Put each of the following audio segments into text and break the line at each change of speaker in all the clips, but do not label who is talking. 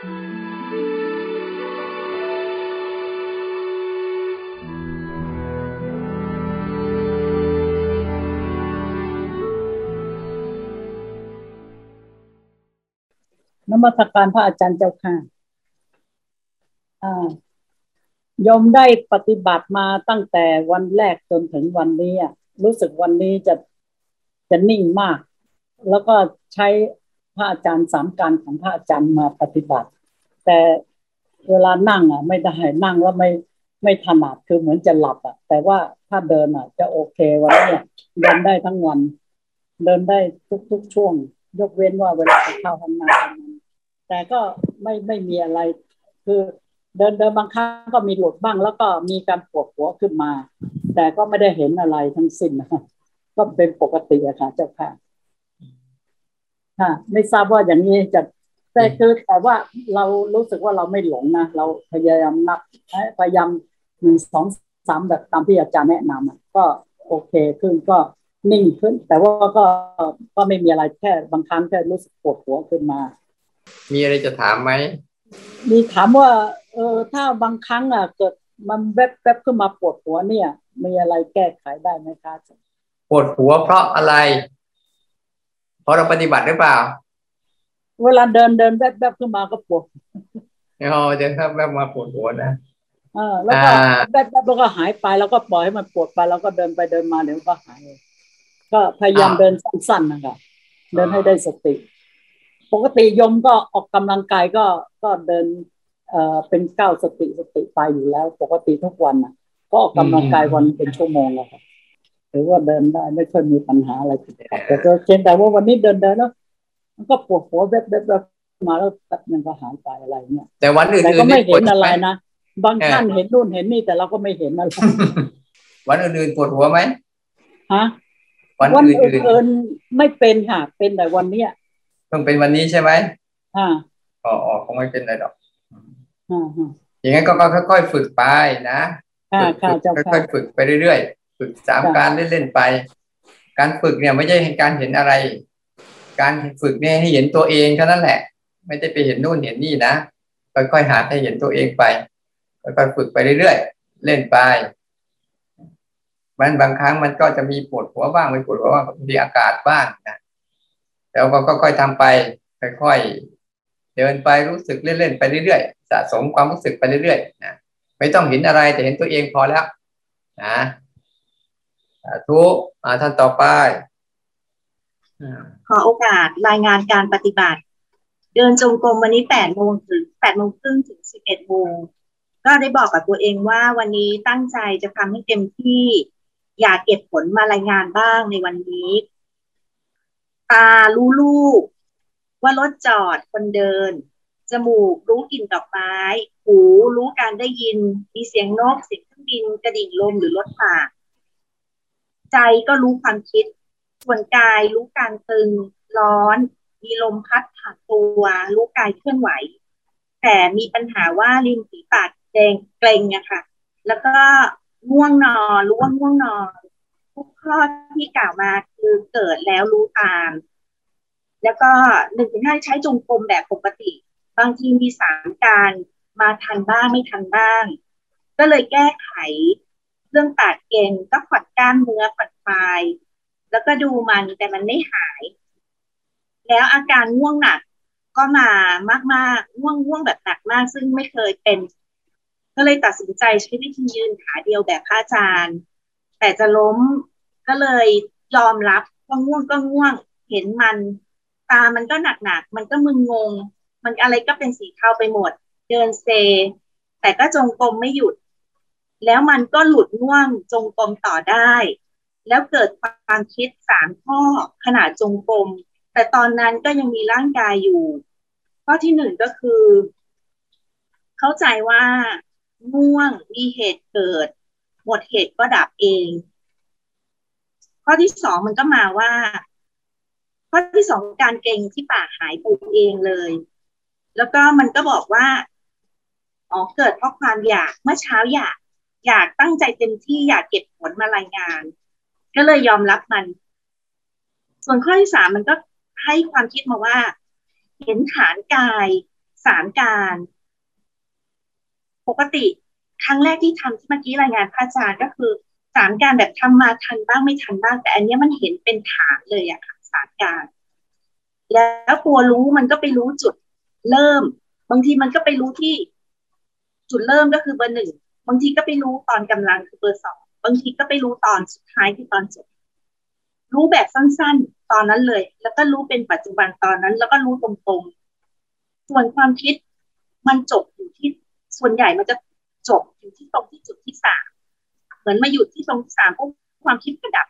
นมัสการพระอาจารย์เจ้าค่ะยมได้ปฏิบัติมาตั้งแต่วันแรกจนถึงวันนี้รู้สึกวันนี้จะจะนิ่งมาก แล้วก็ใช้พระอาจารย์สามการของพระอาจารย์มาปฏิบัติ แต่เวลานั่งอะ ไม่ได้นั่งแล้วไม่ไม่ถนัดคือเหมือนจะหลับอะ แต่ว่าถ้าเดินอะ จะโอเควันนี้เดินได้ทั้งวัน เดินได้ทุกๆช่วง ยกเว้นว่าเวลาเข้าห้องน้ำแต่ก็ไม่ไม่มีอะไร คือเดินเดินบางครั้งก็มีหลุดบ้าง แล้วก็มีการปวดหัวขึ้นมา แต่ก็ไม่ได้เห็นอะไรทั้งสิ้นนะก็เป็นปกติอะค่ะเจ้าค่ะค่ะ ไม่ทราบว่าอย่างนี้จะ แต่คือแต่ว่าเรารู้สึกว่าเราไม่หลงนะเราพยายามนับพยายามหนึ่งสองสามแบบตามที่อาจารย์แนะนำก็โอเคขึ้นก็นิ่งขึ้น แต่ว่าก็ก็ไม่มีอะไรแค่บางครั้งแค่รู้สึกปวดหัวขึ้นมา
มีอะไรจะถามไหม
มีถามว่าเออถ้าบางครั้งอะเกิดมันแวบๆขึ้นมาปวดหัวเนี่ย มีอะไรแก้ไขได้ไหมคะ
ปวดหัวเพราะอะไร เพราะเราปฏิบัติหรือเปล่า
เวลาเดินเดินแวบๆขึ้นมาก็ปวด
อ๋อเดินแวบมาปวดหัวนะ
เออแล้วก็แวบๆแล้วก็หายไปแล้วก็ปล่อยให้มันปวดไปแล้วก็เดินไปเดินมาเดี๋ยวก็หาย ก็พยายามเดินสั้นๆนะครับเดินให้ได้สติ ปกติยมก็ออกกำลังกายก็ก็เดินเอ่อเป็นก้าวสติสติไปอยู่แล้ว ปกติทุกวันนะก็ออกกำลังกายวันเป็นชั่วโมงแล้วครับหรือว่าเดินได้ไม่ค่อยมีปัญหาอะไรติดขัดแต่ก็เช่นแต่ว่าวันนี้เดินเดินแล้ว มันก็ปวดหัวแวบแวบแวบมาแล้วตัดมันก็หายไปอะไรเนี่ย
แต่วันอื่น
แต่ก็ไม่เห็นอะไรนะบางท่านเห็นนู่นเห็นนี่แต่เราก็ไม่เห็นอะไร
วันอื่นๆปวดหัวไหม
ฮะวันอื่นๆไม่เป็นค่ะเป็นแต่วันเนี้ย
เพิ่งเป็นวันนี้ใช่ไหม
อ่า
อ๋อคงไม่เป็นไรหรอก
อ่า
อย่างนั้นก็ค่อยๆฝึกไปนะค่อยๆฝึกไปเรื่อยๆฝึกสามการเล่นๆไป การฝึกเนี่ยไม่ใช่การเห็นอะไร การฝึกเนี่ยให้เห็นตัวเองเท่นั้นแหละ ไม่ได้ไปเห็นนู่นเห็นนี่นะค่อยๆหาให้เห็นตัวเองไปค่อยๆฝึกไปเรื่อยๆเล่นไปมันบางครั้งมันก็จะมีปวดหัวบ้างไม่ปวดหัวบ้างมีอากาศบ้างนะแล้วก็ค่อยๆทำไปค่อยๆเดินไปรู้สึกเล่นๆไปเรื่อยๆสะสมความรู้สึกไปเรื่อยๆนะไม่ต้องเห็นอะไรแต่เห็นตัวเองพอแล้วนะทุกท่านต่อไป
ขอโอกาสรายงานการปฏิบัติ เดินจงกรมวันนี้แปดโมงถึงแปดโมงครึ่งถึงสิบเอ็ดโมงก็ได้บอกกับตัวเองว่าวันนี้ตั้งใจจะทำให้เต็มที่ อยากเก็บผลมารายงานบ้างในวันนี้ ตารู้ลูก ว่ารถจอดคนเดิน จมูกรู้กลิ่นดอกไม้ หูรู้การได้ยิน มีเสียงนกเสียงเครื่องบินกระดิ่งลมหรือรถผ่านใจก็รู้ความคิด ส่วนกายรู้การตึงร้อน มีลมพัดผ่านตัว รู้กายเคลื่อนไหว แต่มีปัญหาว่าริมฝีปากแดงเกร็งอะค่ะ แล้วก็ง่วงนอนรู้ว่าง่วงนอนทุกข้อที่กล่าวมาคือเกิดแล้วรู้ตาม แล้วก็หนึ่งถึงห้าใช้จงกรมแบบปกติ บางทีมีสามการมาทันบ้างไม่ทันบ้าง ก็เลยแก้ไขเรื่องปากเก่งก็ผ่อนกล้ามเนื้อผ่อนคลาย แล้วก็ดูมันแต่มันไม่หาย แล้วอาการง่วงหนักก็มามากๆง่วงง่วงแบบหนักมาก ซึ่งไม่เคยเป็น ก็เลยตัดสินใจใช้วิธียืนขาเดียวแบบพระอาจารย์ แต่จะล้มก็เลยยอมรับว่าง่วงก็ง่วง เห็นมัน ตามันก็หนักหนักมันก็มึนงง มันอะไรก็เป็นสีเทาไปหมด เดินเซ แต่ก็จงกรมไม่หยุด แล้วมันก็หลุดง่วงจงกรมต่อได้ แล้วเกิดความคิดสามข้อขนาดจงกรมแต่ตอนนั้นก็ยังมีร่างกายอยู่ ข้อที่หนึ่งก็คือ เข้าใจว่าง่วงมีเหตุเกิด หมดเหตุก็ดับเอง ข้อที่สองมันก็มาว่า ข้อที่สองการเก่งที่ป่าหายไปเองเลย แล้วก็มันก็บอกว่าอ๋อเกิดเพราะความอยากเมื่อเช้าอยาก อยากตั้งใจเต็มที่อยากเก็บผลมารายงาน ก็เลยยอมรับมัน ส่วนข้อที่สามมันก็ให้ความคิดมาว่า เห็นฐานกายสามการ ปกติครั้งแรกที่ทำที่เมื่อกี้รายงานพระอาจารย์ก็คือสามการแบบทำมาทันบ้างไม่ทันบ้าง แต่อันนี้มันเห็นเป็นฐานเลยอะค่ะสามการ แล้วตัวรู้มันก็ไปรู้จุดเริ่ม บางทีมันก็ไปรู้ที่จุดเริ่มก็คือเบอร์หนึ่งบางทีก็ไปรู้ตอนกำลังคือเบอร์สอง บางทีก็ไปรู้ตอนสุดท้ายคือตอนจบรู้แบบสั้นๆ ตอนนั้นเลย แล้วก็รู้เป็นปัจจุบันตอนนั้น แล้วก็รู้ตรงๆ ส่วนความคิดมันจบอยู่ที่ส่วนใหญ่มันจะจบอยู่ที่ตรงที่จุดที่สามเหมือนมาอยู่ที่ตรงที่สามปุ๊บความคิดก็ดับ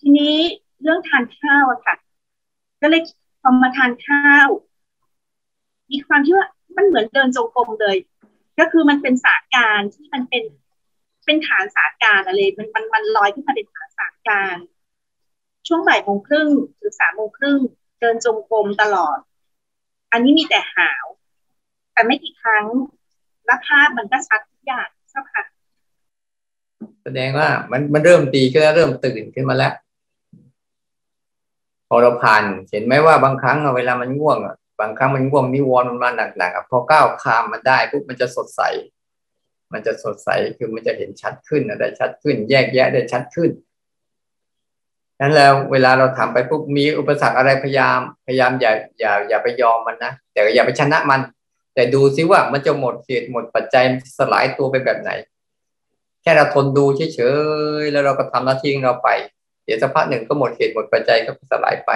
ทีนี้เรื่องทานข้าวอะค่ะ ก็เลยพอมาทานข้าว มีความที่ว่ามันเหมือนเดินจงกรมเลย ก็คือมันเป็นสาการที่มันเป็น เป็นฐานสาการอะไรมันมันมันลอยขึ้นมาเป็นฐานสาการ ช่วงบ่ายโมงครึ่งหรือสามโมงครึ่งเดินจงกรมตลอด อันนี้มีแต่หาว แต่ไม่กี่ครั้งแล้วภาพมันก็ชัดทุกอย่างใช่ค่ะ
แสดงว่ามันมันเริ่มดีก็เริ่มตื่นขึ้นมาแล้ว พอเราผ่าน เห็นไหมว่าบางครั้งเวลามันง่วงบางครั้งมันง่วงนิวรณ์มันมาหนักๆพอก้าวข้ามมันได้ปุ๊บมันจะสดใส มันจะสดใสคือมันจะเห็นชัดขึ้นอะไรชัดขึ้น แยกแยะได้ชัดขึ้นนั้นแล้วเวลาเราทำไปปุ๊บมีอุปสรรคอะไรพยายามพยายามอย่าอย่าอย่าไปยอมมันนะแต่อย่าไปชนะมัน แต่ดูซิว่ามันจะหมดเหตุหมดปัจจัยสลายตัวไปแบบไหน แค่เราทนดูเฉยๆแล้วเราก็ทำหน้าที่ของเราไป เดี๋ยวสักพักหนึ่งก็หมดเหตุหมดปัจจัยก็สลายไป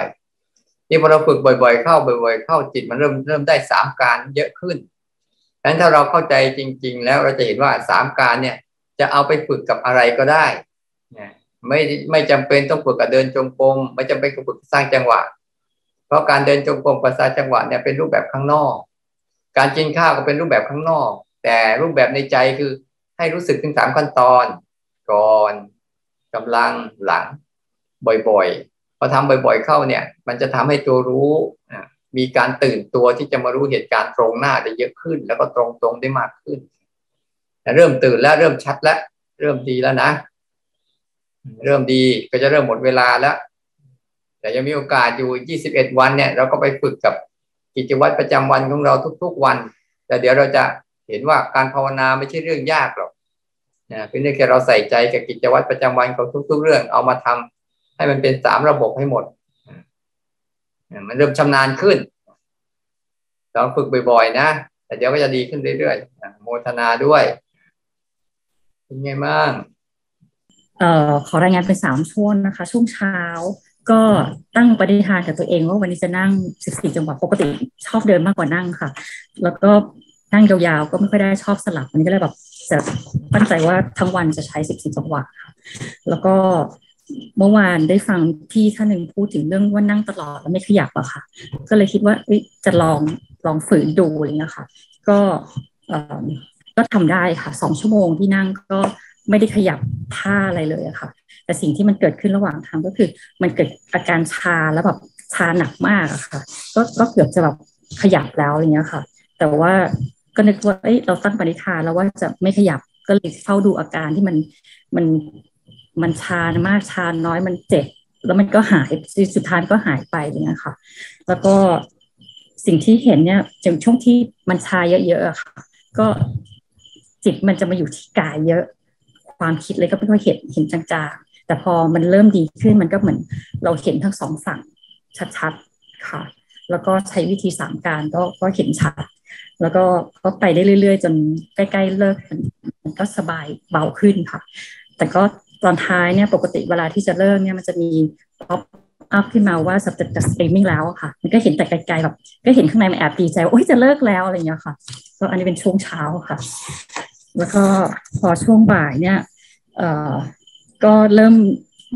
นี่พอเราฝึกบ่อย ๆ เข้าบ่อย ๆ เข้าจิตมันเริ่มเริ่มได้สามการเยอะขึ้น ดังนั้นถ้าเราเข้าใจจริง ๆ แล้วเราจะเห็นว่าสามการเนี่ยจะเอาไปฝึกกับอะไรก็ได้ไม่ไม่จำเป็นต้องฝึกกับเดินจงกรมไม่จำเป็นกับฝึกสร้างจังหวะ เพราะการเดินจงกรมกับสร้างจังหวะเนี่ยเป็นรูปแบบข้างนอก การกินข้าวก็เป็นรูปแบบข้างนอก แต่รูปแบบในใจคือให้รู้สึกถึงสามขั้นตอน ก่อนกำลังหลัง บ่อยๆพอทำบ่อย ๆ เข้าเนี่ย มันจะทำให้ตัวรู้ มีการตื่นตัวที่จะมารู้เหตุการณ์ตรงหน้าได้เยอะขึ้น แล้วก็ตรงๆได้มากขึ้นเริ่มตื่นแล้วเริ่มชัดแล้วเริ่มดีแล้วนะ เริ่มดีก็จะเริ่มหมดเวลาแล้ว แต่ยังมีโอกาสอยู่ 21 วันเนี่ย เราก็ไปฝึกกับกิจวัตรประจำวันของเราทุก ๆวัน แต่เดี๋ยวเราจะเห็นว่าการภาวนาไม่ใช่เรื่องยากหรอกนะเป็นเรื่องแค่เราใส่ใจกับกิจวัตรประจำวันของทุก ๆ เรื่องเอามาทำให้มันเป็นสามระบบให้หมด มันเริ่มชำนาญขึ้นลองฝึกบ่อยๆนะแต่เดี๋ยวก็จะดีขึ้นเรื่อยๆโมทนาด้วยเป็นไงบ้าง
เอ่อขอรายงานเป็นสามช่วงนะคะ ช่วงเช้าก็ตั้งปฏิทานกับตัวเองว่าวันนี้จะนั่งสิบสี่จังหวะปกติชอบเดินมากกว่านั่งค่ะ แล้วก็นั่งยาวๆก็ไม่ค่อยได้ชอบสลับวันนี้ก็เลยแบบจะตั้งใจว่าทั้งวันจะใช้สิบสี่จังหวะค่ะแล้วก็ เมื่อวานได้ฟังพี่ท่านหนึ่งพูดถึงเรื่องว่านั่งตลอดแล้วไม่ขยับอะค่ะ ก็เลยคิดว่าจะลองลองฝืนดูอะไรเงี้ยค่ะ ก็ก็ทำได้ค่ะสองชั่วโมงที่นั่งก็ไม่ได้ขยับท่าอะไรเลยอะค่ะ แต่สิ่งที่มันเกิดขึ้นระหว่างทางก็คือ มันเกิดอาการชาแล้วแบบชาหนักมากอะค่ะ ก็ก็เกือบจะแบบขยับแล้วอะไรเงี้ยค่ะ แต่ว่าก็นึกว่าเอ้ยเราตั้งปณิธานแล้วว่าจะไม่ขยับก็เลยเฝ้าดูอาการที่มันมัน มันชามากชาน้อยมันเจ็บแล้วมันก็หายสุดท้ายก็หายไปอย่างเงี้ยค่ะ แล้วก็สิ่งที่เห็นเนี่ยจากช่วงที่มันชาเยอะๆอะค่ะ ก็จิตมันจะมาอยู่ที่กายเยอะ ความคิดเลยก็ไม่ค่อยเห็นเห็นจางๆ แต่พอมันเริ่มดีขึ้นมันก็เหมือนเราเห็นทั้งสองฝั่งชัดๆค่ะ แล้วก็ใช้วิธีสามการก็ก็เห็นชัด แล้วก็ก็ไปได้เรื่อยๆ จนใกล้ ๆ เลิกมันก็สบายเบาขึ้นค่ะ แต่ก็ ตอนท้ายเนี่ยปกติเวลาที่จะเลิกเนี่ยมันจะมี pop-up ขึ้นมาว่าสับจะสตรีมมิ่งแล้วค่ะ มันก็เห็นแต่ไกลๆแบบก็เห็นข้างในมันแอบดีใจว่าโอ้ยจะเลิกแล้วอะไรอย่างเงี้ยค่ะก็อันนี้เป็นช่วงเช้าค่ะ แล้วก็พอช่วงบ่ายเนี่ยเอ่อก็เริ่ม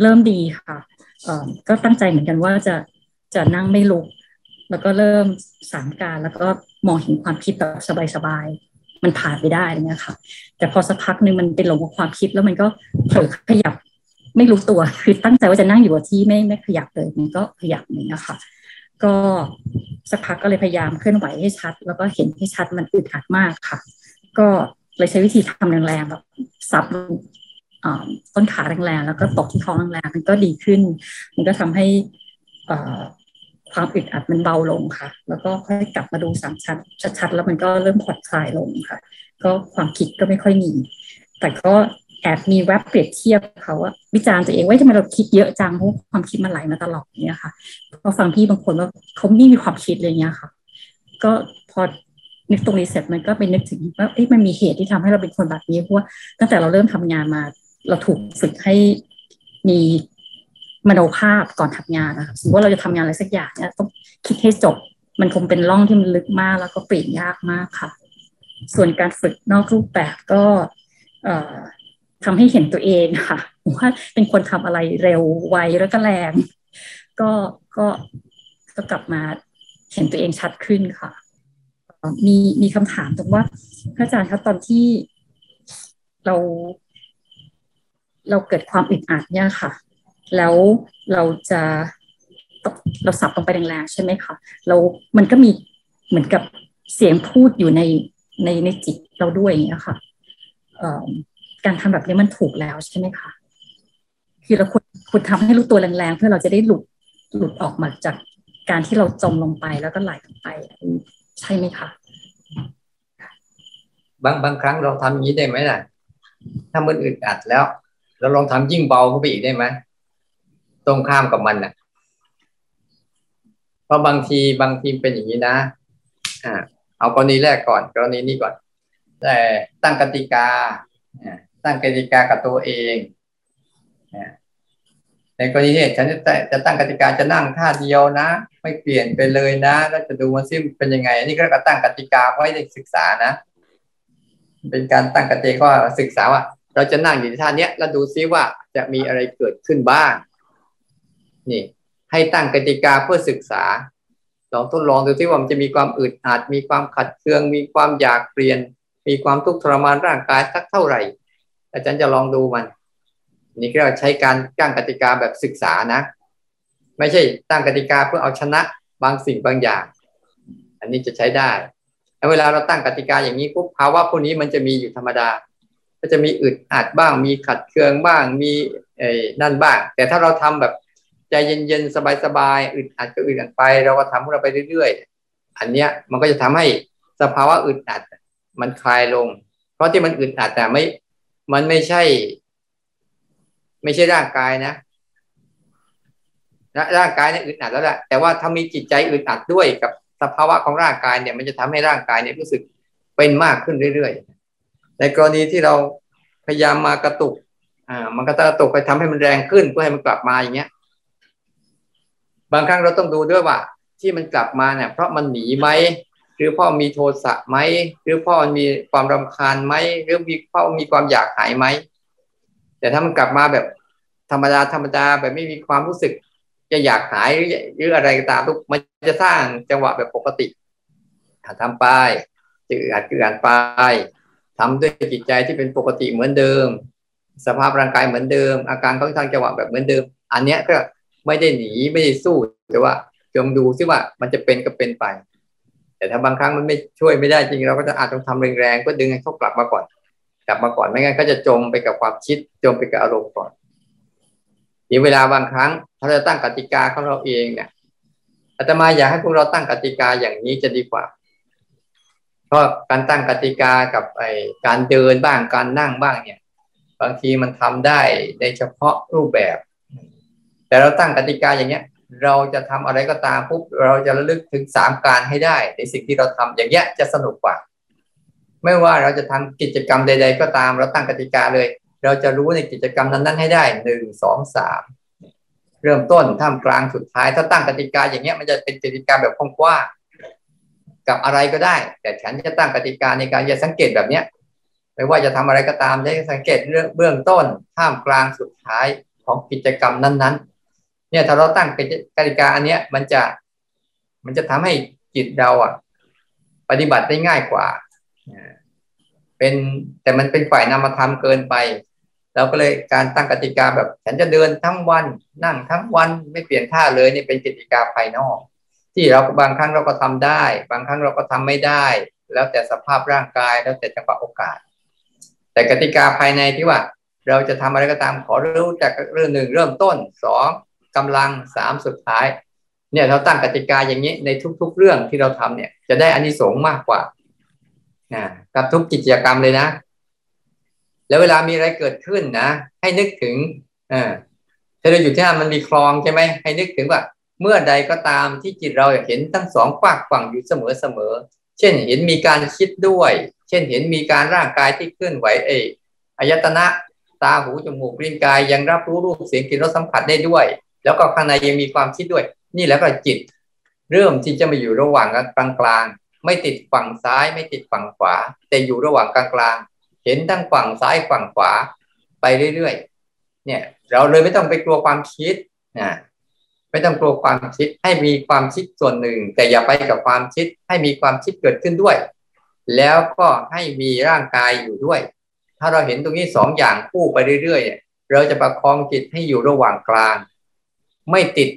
เริ่มดีค่ะเอ่อก็ตั้งใจเหมือนกันว่าจะจะนั่งไม่ลุก แล้วก็เริ่มสามการแล้วก็มองเห็นความคิดแบบสบายๆ มันผ่านไปได้เนี่ยค่ะ แต่พอสักพักหนึ่งมันเป็นหลงกับความคิดแล้วมันก็เผลอขยับไม่รู้ตัวคือตั้งใจว่าจะนั่งอยู่ที่ไม่ไม่ขยับเลยมันก็ขยับอย่างนี้ค่ะก็สักพักก็เลยพยายามเคลื่อนไหวให้ชัด แล้วก็เห็นให้ชัดมันอึดอัดมากค่ะ ก็เลยใช้วิธีทำแรงๆแบบซับต้นขาแรงๆแล้วก็ตกที่ท้องแรงๆมันก็ดีขึ้น มันก็ทำให้ ความอึดอัดมันเบาลงค่ะ แล้วก็ค่อยกลับมาดูสามชัดชัดๆแล้วมันก็เริ่มผ่อนคลายลงค่ะ ก็ความคิดก็ไม่ค่อยมี แต่ก็แอบมีแวบเปรียบเทียบเขาว่าวิจารณ์ตัวเองว่าทำไมเราคิดเยอะจังเพราะความคิดมันไหลมาตลอดเนี่ยค่ะก็ฟังพี่บางคนว่าเขาไม่มีความคิดเลยเนี่ยค่ะ ก็พอนึกตรงนี้เสร็จมันก็ไปนึกถึงว่าเอ๊ะมันมีเหตุที่ทำให้เราเป็นคนแบบนี้เพราะว่าตั้งแต่เราเริ่มทำงานมา เราถูกฝึกให้มี มโนภาพก่อนทำงานนะคะสมมติว่าเราจะทำงานอะไรสักอย่างเนี่ยต้องคิดให้จบ มันคงเป็นร่องที่มันลึกมากแล้วก็เปลี่ยนยากมากค่ะ ส่วนการฝึกนอกรูปแบบก็เอ่อทำให้เห็นตัวเองค่ะว่าเป็นคนทำอะไรเร็วไวแล้วก็แรง ก็ก็ก็กลับมาเห็นตัวเองชัดขึ้นค่ะมีมีคำถามตรงว่าพระอาจารย์ครับตอนที่เรา เราเกิดความอึดอัดเนี่ยค่ะ แล้วเราจะเราสับลงไปแรงๆใช่ไหมคะเรามันก็มีเหมือนกับเสียงพูดอยู่ในในในจิตเราด้วยอย่างเงี้ยค่ะการทำแบบนี้มันถูกแล้วใช่ไหมคะคือเราควรควรทำให้รู้ตัวแรงๆเพื่อเราจะได้หลุดหลุดออกมาจากการที่เราจมลงไปแล้วก็ไหลลงไป ใช่ไหมคะ
บางบางครั้งเราทำอย่างนี้ได้ไหมล่ะ ถ้ามันอึดอัดแล้ว เราลองทำยิ่งเบาเข้าไปอีกได้ไหม ตรงข้ามกับมันนะ่ะเพราะบางทีบางทีเป็นอย่างนี้นะอ่าเอากรณีแรกก่อนกรณีนี้ก่อน แต่ตั้งกติกาตั้งกติกากับตัวเองในกรณีนี้ฉันจะจะตั้งกติกาจะนั่งท่าเดียวนะ ไม่เปลี่ยนไปเลยนะแล้วจะดูมันซิเป็นยังไงอันนี้ก็ตั้งกติกาไว้ในศึกษานะ เป็นการตั้งกติกาศึกษาว่า เราจะนั่งอยู่ท่านี้แล้วดูซิว่าจะมีอะไรเกิดขึ้นบ้าง นี่ ให้ตั้งกติกาเพื่อศึกษาลองทดลองดูซิว่ามันจะมีความอึดอัดมีความขัดเคือง มีความอยากเปลี่ยน มีความทุกข์ทรมานร่างกายสักเท่าไหร่ อาจารย์จะลองดูมัน นี่ก็ใช้การตั้งกติกาแบบศึกษานะ ไม่ใช่ตั้งกติกาเพื่อเอาชนะบางสิ่งบางอย่าง อันนี้จะใช้ได้แล้วเวลาเราตั้งกติกาอย่างนี้ปุ๊บภาวะพวกนี้มันจะมีอยู่ธรรมดา ก็จะมีอึดอัดบ้าง มีขัดเคืองบ้าง มีไอ้นั่นบ้าง แต่ถ้าเราทำแบบ ใจเย็นๆสบายๆอึดอัดก็อึดอัดไป เราก็ทำของเราไปเรื่อยๆ อันเนี้ยมันก็จะทำให้สภาวะอึดอัด มันคลายลง เพราะที่มันอึดอัดแต่ไม่ มันไม่ใช่ ไม่ใช่ร่างกายนะร่างกายเนี่ยอึดอัดแล้วแหละแต่ว่าถ้ามีจิตใจอึดอัดด้วยกับสภาวะของร่างกายเนี่ย มันจะทำให้ร่างกายเนี่ยรู้สึกเป็นมากขึ้นเรื่อยๆ ในกรณีที่เราพยายามมากระตุก อ่า มันก็กระตุกไปทำให้มันแรงขึ้นเพื่อให้มันกลับมาอย่างเงี้ย บางครั้งเราต้องดูด้วยว่า ที่มันกลับมาเนี่ย เพราะมันหนีไหมหรือพ่อมีโทสะไหมหรือพ่อมีความรำคาญไหมหรือมีพ่อมีความอยากหายไหมแต่ถ้ามันกลับมาแบบธรรมดาธรรมดาแบบไม่มีความรู้สึก จะอยากหายหรืออะไรก็ตามทุกมันจะสร้างจังหวะแบบปกติทำไปจืดอัดจืดอัดไปทำด้วยจิตใจที่เป็นปกติเหมือนเดิม สภาพร่างกายเหมือนเดิม อาการของทางจังหวะแบบเหมือนเดิม อันเนี้ยก็ ไม่ได้หนีไม่ได้สู้แต่ว่าจงดูซิว่ามันจะเป็นก็เป็นไป แต่ถ้าบางครั้งมันไม่ช่วยไม่ได้จริงเราก็จะอาจต้องทำแรงๆเพื่อดึงให้เขากลับมาก่อน กลับมาก่อนไม่งั้นก็จะจมไปกับความคิดจมไปกับอารมณ์ก่อนมีเวลาบางครั้งถ้าเราตั้งกติกาของเราเองเนี่ยอาตมาอยากให้พวกเราตั้งกติกาอย่างนี้จะดีกว่าเพราะการตั้งกติกากับไอการเดินบ้างการนั่งบ้างเนี่ย บางทีมันทำได้ในเฉพาะรูปแบบ แต่เราตั้งกติกาอย่างเนี้ย เราจะทำอะไรก็ตามปุ๊บเราจะระลึกถึงสามการให้ได้ ในสิ่งที่เราทำอย่างเงี้ยจะสนุกกว่า ไม่ว่าเราจะทำกิจกรรมใด ๆ ก็ตาม เราตั้งกติกาเลย เราจะรู้ในกิจกรรมนั้นๆให้ได้หนึ่งสองสามเริ่มต้นท่ามกลางสุดท้าย ถ้าตั้งกติกาอย่างเงี้ยมันจะเป็นกติกาแบบกว้างกับอะไรก็ได้ แต่ฉันจะตั้งกติกาในการจะสังเกตแบบเนี้ยไม่ว่าจะทำอะไรก็ตามได้สังเกตเรื่องเบื้องต้นท่ามกลางสุดท้ายของกิจกรรมนั้นๆ เนี่ยถ้าเราตั้งเป็นกติกาอันเนี้ยมันจะมันจะทำให้จิตเราอะ ปฏิบัติได้ง่ายกว่าเป็นแต่มันเป็นฝ่ายนามธรรมเกินไปเราก็เลยการตั้งกติกาแบบ ฉันจะเดินทั้งวันนั่งทั้งวันไม่เปลี่ยนท่าเลยนี่เป็นกติกาภายนอก ที่เราบางครั้งเราก็ทำได้ บางครั้งเราก็ทำไม่ได้ แล้วแต่สภาพร่างกายแล้วแต่จังหวะโอกาส แต่กติกาภายในที่ว่า เราจะทำอะไรก็ตามขอรู้จากเรื่องหนึ่งเริ่มต้นสอง กำลังสามสุดท้าย เนี่ยเราตั้งกติกาอย่างนี้ในทุก ๆ เรื่องที่เราทำเนี่ย จะได้อานิสงส์มากกว่านะกับทุกกิจกรรมเลยนะ แล้วเวลามีอะไรเกิดขึ้นนะให้นึกถึงอ่าถ้าเราอยู่ที่นั่นมันมีคลองใช่ไหมให้นึกถึงว่า เมื่อใดก็ตามที่จิตเราเห็นทั้งสองฝากฝั่งอยู่เสมอเสมอเช่นเห็นมีการคิดด้วย เช่นเห็นมีการร่างกายที่เคลื่อนไหวเออายตนะตาหูจมูกลิ้นกายยังรับรู้รูปเสียงกลิ่นรสสัมผัสได้ด้วย แล้วก็ข้างในยังมีความคิดด้วย นี่แล้วก็จิต เริ่มที่จะมาอยู่ระหว่างกลางกลางไม่ติดฝั่งซ้ายไม่ติดฝั่งขวา แต่อยู่ระหว่างกลางกลางเห็นทั้งฝั่งซ้ายฝั่งขวาไปเรื่อยๆเนี่ย เราเลยไม่ต้องไปกลัวความคิดนะไม่ต้องกลัวความคิดให้มีความคิดส่วนหนึ่ง แต่อย่าไปกับความคิดให้มีความคิดเกิดขึ้นด้วย แล้วก็ให้มีร่างกายอยู่ด้วย ถ้าเราเห็นตรงนี้สองอย่างคู่ไปเรื่อยๆเราจะประคองจิตให้อยู่ระหว่างกลาง ไม่ติด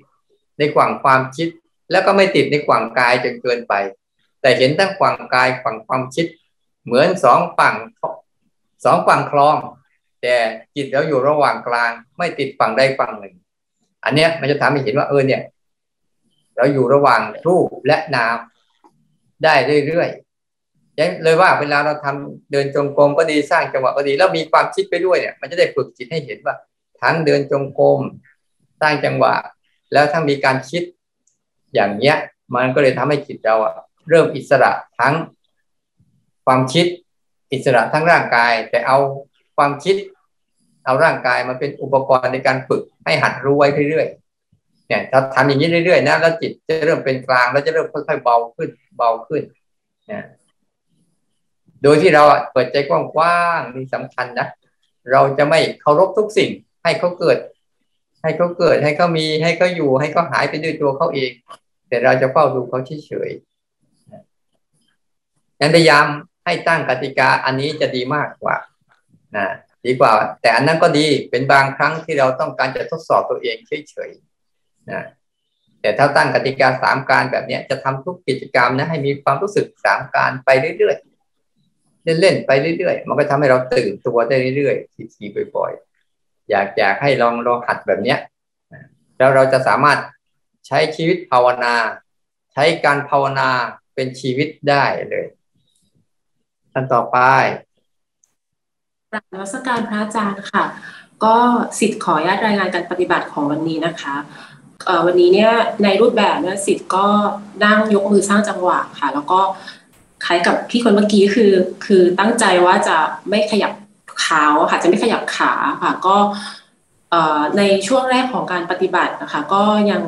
ในฝั่งความคิด แล้วก็ไม่ติดในฝั่งกายจนเกินไป แต่เห็นทั้งฝั่งกายฝั่งความคิด เหมือนสองฝั่งสองฝั่งคลอง แต่จิตเราอยู่ระหว่างกลาง ไม่ติดฝั่งใดฝั่งหนึ่ง อันเนี้ยมันจะทำให้เห็นว่าเออเนี่ย เราอยู่ระหว่างรูปและนามได้เรื่อยๆยังเลยว่าเวลาเราทำเดินจงกรมก็ดีสร้างจังหวะก็ดี แล้วมีความคิดไปด้วยเนี่ย มันจะได้ฝึกจิตให้เห็นว่าทั้งเดินจงกรม สร้างจังหวะ แล้วถ้ามีการคิดอย่างเนี้ย มันก็เลยทำให้จิตเราอะเริ่มอิสระทั้งความคิดอิสระทั้งร่างกาย แต่เอาความคิด เอาร่างกายมาเป็นอุปกรณ์ในการฝึกให้หัดรู้ไว้เรื่อยๆเนี่ยถ้าทำอย่างนี้เรื่อยๆนะแล้วจิตจะเริ่มเป็นกลางแล้วจะเริ่มค่อยๆเบาขึ้น เบาขึ้นนะโดยที่เราเปิดใจกว้างๆนี่สำคัญนะเราจะไม่เคารพทุกสิ่งให้เขาเกิด ให้เขาเกิดให้เขามีให้เขาอยู่ ให้เขาหายไปด้วยตัวเขาเอง แต่เราจะเฝ้าดูเขาเฉยๆนั้นพยายามให้ตั้งกติกาอันนี้จะดีมากกว่านะดีกว่า แต่อันนั้นก็ดีเป็นบางครั้งที่เราต้องการจะทดสอบตัวเองเฉยๆนะแต่ถ้าตั้งกติกาสามการแบบนี้จะทำทุกกิจกรรมนะให้มีความรู้สึกสามการไปเรื่อยๆเล่นๆไปเรื่อยๆ มันก็ทำให้เราตื่นตัวได้เรื่อยๆทีๆบ่อยๆ อยากอยากให้ลองลองหัดแบบเนี้ยแล้วเราจะสามารถใช้ชีวิตภาวนา ใช้การภาวนาเป็นชีวิตได้เลยท่านต่อไป
กราบนวัสการพระอาจารย์ค่ะ ก็สิทธิ์ขออนุญาตรายงานการปฏิบัติของวันนี้นะคะวันนี้เนี่ยในรูปแบบเนี่ยสิทธิ์ก็นั่งยกมือสร้างจังหวะค่ะ แล้วก็คล้ายกับพี่คนเมื่อกี้คือ คือตั้งใจว่าจะไม่ขยับ ขาค่ะจะไม่ขยับขาค่ะ ก็ในช่วงแรกของการปฏิบัตินะคะ ก็ยัง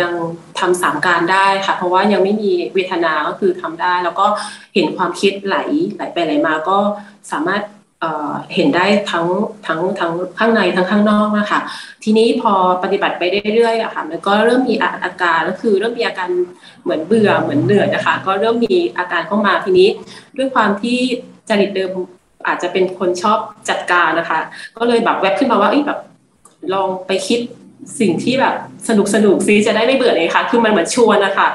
ยังทำสามการได้ค่ะ เพราะว่ายังไม่มีเวทนาก็คือทำได้ แล้วก็เห็นความคิดไหลไหลไปไหลมา ก็สามารถเห็นได้ทั้งทั้งทั้งข้างในทั้งข้างนอกนะคะทีนี้พอปฏิบัติไปเรื่อยๆอะค่ะมันก็เริ่มมีอาการก็คือเริ่มมีอาการเหมือนเบื่อเหมือนเหนื่อยนะคะ ก็เริ่มมีอาการเข้ามาทีนี้ ด้วยความที่จริตเดิม อาจจะเป็นคนชอบจัดการนะคะ ก็เลยแบบแวบขึ้นมาว่าแบบลองไปคิดสิ่งที่แบบสนุกสนุกซีจะได้ไม่เบื่อเลยค่ะ คือมันเหมือนชวนนะคะ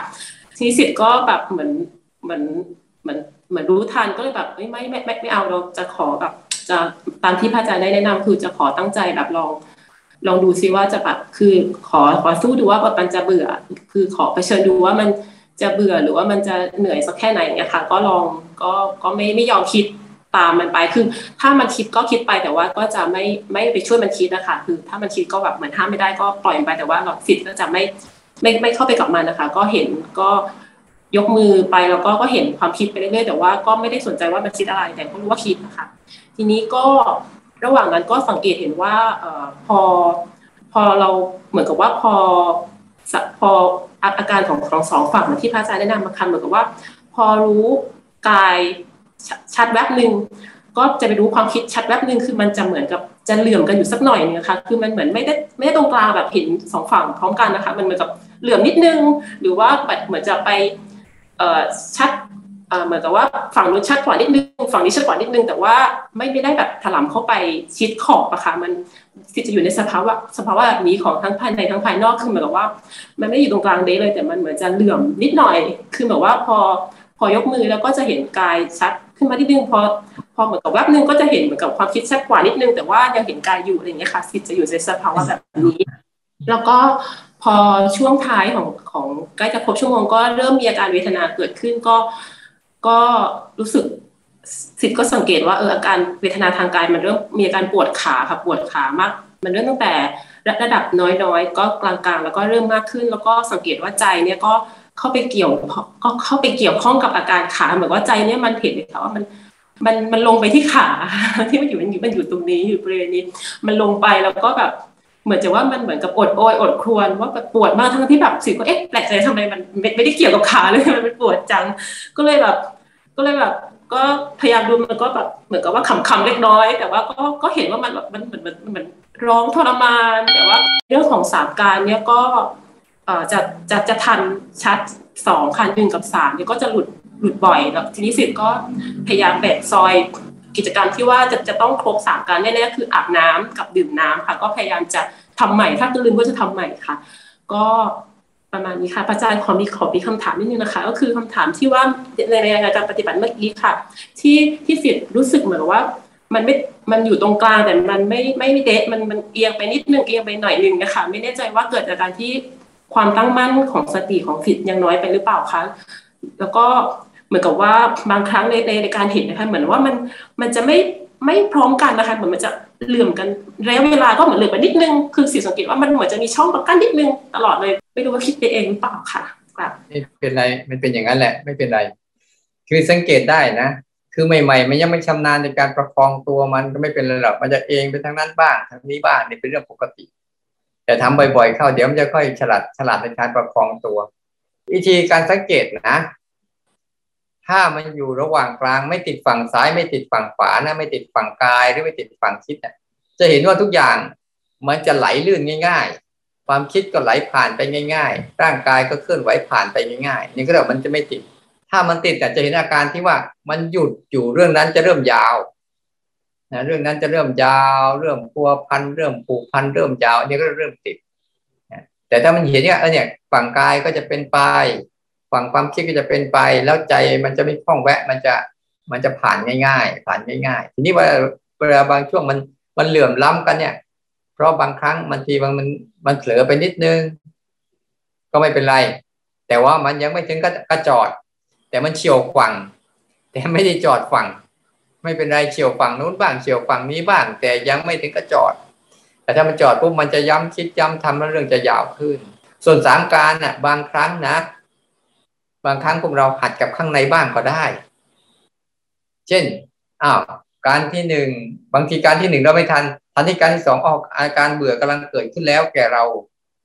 ทีนี้สิทธิ์ก็แบบเหมือนเหมือนเหมือนเหมือนรู้ทันก็เลยแบบไม่ไม่ไม่ไม่เอาเราจะขอแบบจะตามที่พระอาจารย์ได้แนะนำคือจะขอตั้งใจแบบลอง ลองดูซิว่าจะแบบคือขอขอสู้ดูว่ามันจะเบื่อ คือขอไปเชิญดูว่ามันจะเบื่อหรือว่ามันจะเหนื่อยสักแค่ไหนเนี่ยค่ะ ก็ลองก็ก็ไม่ไม่ยอมคิด ตามมันไปคือถ้ามันคิดก็คิดไปแต่ว่าก็จะไม่ไม่ไปช่วยมันคิดนะคะคือถ้ามันคิดก็แบบเหมือนห้ามไม่ได้ก็ปล่อยมันไปแต่ว่าเราสิทธิ์ก็จะไม่ไม่ไม่เข้าไปกับมันนะคะ ก็เห็นก็ยกมือไปแล้วก็ก็เห็นความคิดไปเรื่อยๆแต่ว่าก็ไม่ได้สนใจว่ามันคิดอะไรแต่ก็รู้ว่าคิดนะคะทีนี้ก็ระหว่างนั้นก็สังเกตเห็นว่าอพอพอเราเหมือนกับว่าพอพออาการของของสองฝั่งที่พระอาจารย์ได้นำมาคันเหมือนกับว่า พอรู้กาย ชัดแวบหนึ่งก็จะไปรู้ความคิดชัดแวบหนึ่งคือมันจะเหมือนกับจะเหลื่อมกันอยู่สักหน่อยนึงนะคะคือมันเหมือนไม่ได้ไม่ได้ตรงกลางแบบเห็นสองฝั่งพร้อมกันนะคะ มันเหมือนกับเหลื่อมนิดนึง หรือว่าแบบเหมือนจะไปชัดเหมือนกับว่าฝั่งนู้นชัดกว่านิดนึงฝั่งนี้ชัดกว่านิดนึง แต่ว่าไม่ได้แบบถลำเข้าไปชิดขอบอะค่ะมันจะอยู่ในสภาวะสภาวะแบบนี้ของทั้งภายในทั้งภายนอกคือเหมือนกับว่า มันไม่อยู่ตรงกลางเดเลย แต่มันเหมือนจะเหลื่อมนิดหน่อย คือแบบว่าพอ พอยกมือแล้วก็จะเห็นกายชัดขึ้นมานิดนึงพอพอเหมือนกับแวบนึงก็จะเห็นเหมือนกับความคิดชัดกว่านิดนึง แต่ว่ายังเห็นกายอยู่อะไรอย่างเงี้ยค่ะสิจะอยู่ในสภาวะแบบนี้ แล้วก็พพอช่วงท้ายของของใกล้จะครบชั่วโมงก็เริ่มมีอาการเวทนาเกิดขึ้นก็ก็รู้สึกสิทธิ์ก็สังเกตว่าเอออาการเวทนาทางกายมันเริ่มมีอาการปวดขาค่ะปวดขามาก มันเริ่มตั้งแต่ระดับน้อยๆ ก็กลางๆ แล้วก็เริ่มมากขึ้น แล้วก็สังเกตว่าใจเนี่ยก็ เข้าไปเกี่ยวก็เข้าไปเกี่ยวข้องกับอาการขาเหมือนว่าใจเนี่ยมันเห็นเลยค่ะว่ามันมันมันลงไปที่ขาที่มันอยู่มันอยู่มันอยู่ตรงนี้อยู่บริเวณนี้ มันลงไปแล้วก็แบบเหมือนจะว่ามันเหมือนกับอดโอยอดครวนว่าแบบปวดมากทั้งที่แบบสิก็เอ๊ะแปลกใจทำไมมันไม่ได้เกี่ยวกับขาเลยมันปวดจัง ก็เลยแบบ ก็เลยแบบ ก็พยายามดูมันก็แบบเหมือนกับว่าขำๆเล็กน้อย แต่ว่าก็ก็เห็นว่ามันแบบมันเหมือนมันเหมือนร้องทรมาน แต่ว่าเรื่องของสามการเนี่ยก็ จะจะจะทันชัดสองคันหนึ่งกับสามเนี่ยก็จะหลุดหลุดบ่อยแล้วทีนี้สิทธิ์ก็พยายามแบ่งซอยกิจกรรมที่ว่าจะจะต้องครบสามการแน่ๆคืออาบน้ำกับดื่มน้ำค่ะ ก็พยายามจะทำใหม่ ถ้าลืมก็จะทำใหม่ค่ะ ก็ประมาณนี้ค่ะอาจารย์ขอมีขอมีคำถามนิดนึงนะคะ ก็คือคำถามที่ว่าในในการปฏิบัติเมื่อกี้ค่ะ ที่ที่สิทธิ์รู้สึกเหมือนว่า มันไม่มันอยู่ตรงกลางแต่มันไม่ไม่เดะมันมันเอียงไปนิดนึงเอียงไปหน่อยนึงนะคะไม่แน่ใจว่าเกิดจากการที่ ความตั้งมั่นของสติของสิทธิ์ยังน้อยไปหรือเปล่าคะแล้วก็เหมือนกับว่าบางครั้งในในการเห็นนะคะเหมือนว่ามันมันจะไม่ไม่พร้อมกันนะคะเหมือนมันจะเหลื่อมกันระยะเวลาก็เหมือนเหลื่อมไปนิดนึงคือสิสังเกตว่ามันเหมือนจะมีช่องประกันนิดนึงตลอดเลย ไม่รู้ว่าคิดไปเองหรือเปล่าค่ะครับ
ไม่เป็นไรมันเป็นอย่างนั้นแหละ ไม่เป็นไร คือสังเกตได้นะ คือใหม่ๆ มันยังไม่ชำนาญในการประคองตัวมันก็ไม่เป็นไรหรอกมันจะเองไปทางนั้นบ้างทางนี้บ้างนี่เป็นเรื่องปกติ แต่ทำบ่อยๆ เข้าเดี๋ยวมันจะค่อยฉลาดฉลาดในการประคองตัว วิธีการสังเกตนะ ถ้ามันอยู่ระหว่างกลางไม่ติดฝั่งซ้าย ไม่ติดฝั่งขวานะไม่ติดฝั่งกายหรือไม่ติดฝั่งคิดนะจะเห็นว่าทุกอย่างมันจะไหลลื่นง่าย ๆ ความคิดก็ไหลผ่านไปง่าย ๆ ร่างกายก็เคลื่อนไหวผ่านไปง่ายๆนี่ก็เรียกมันจะไม่ติด ถ้ามันติดแต่จะเห็นอาการที่ว่ามันหยุดอยู่เรื่องนั้นจะเริ่มยาว นะเรื่องนั้นจะเริ่มยาวเริ่มพัวพันเริ่มผูกพันเริ่มยาวอันี่ก็เริ่มติดแต่ถ้ามันเห็นเนี่ยเออเนี่ยฝั่งกายก็จะเป็นไป ฝั่งความคิดก็จะเป็นไป แล้วใจมันจะไม่คล่องแวะมันจะมันจะผ่านง่าย ๆ ผ่านง่าย ๆ ทีนี้เวลาเวลาบางช่วงมันมันเหลื่อมล้ำกันเนี่ย เพราะบางครั้งมันทีบางมันมันเผลอไปนิดนึง ก็ไม่เป็นไร แต่ว่ามันยังไม่ถึงก็จอด แต่มันเฉียวฝั่ง แต่ไม่ได้จอดฝั่ง ไม่เป็นไรเฉียวฝั่งนู้นบ้างเฉียวฝั่งนี้บ้าง แต่ยังไม่ถึงก็จอด แต่ถ้ามันจอดปุ๊บมันจะย้ำคิดย้ำทำแล้วเรื่องจะยาวขึ้น ส่วนสามการน่ะ บางครั้งนะ บางครั้งพวกเราหัดกับข้างในบ้างก็ได้ เช่นอ้าวการที่หนึ่งบางทีการที่หนึ่งเราไม่ทันทันที่การที่สองออกอาการเบื่อกำลังเกิดขึ้นแล้วแก่เรา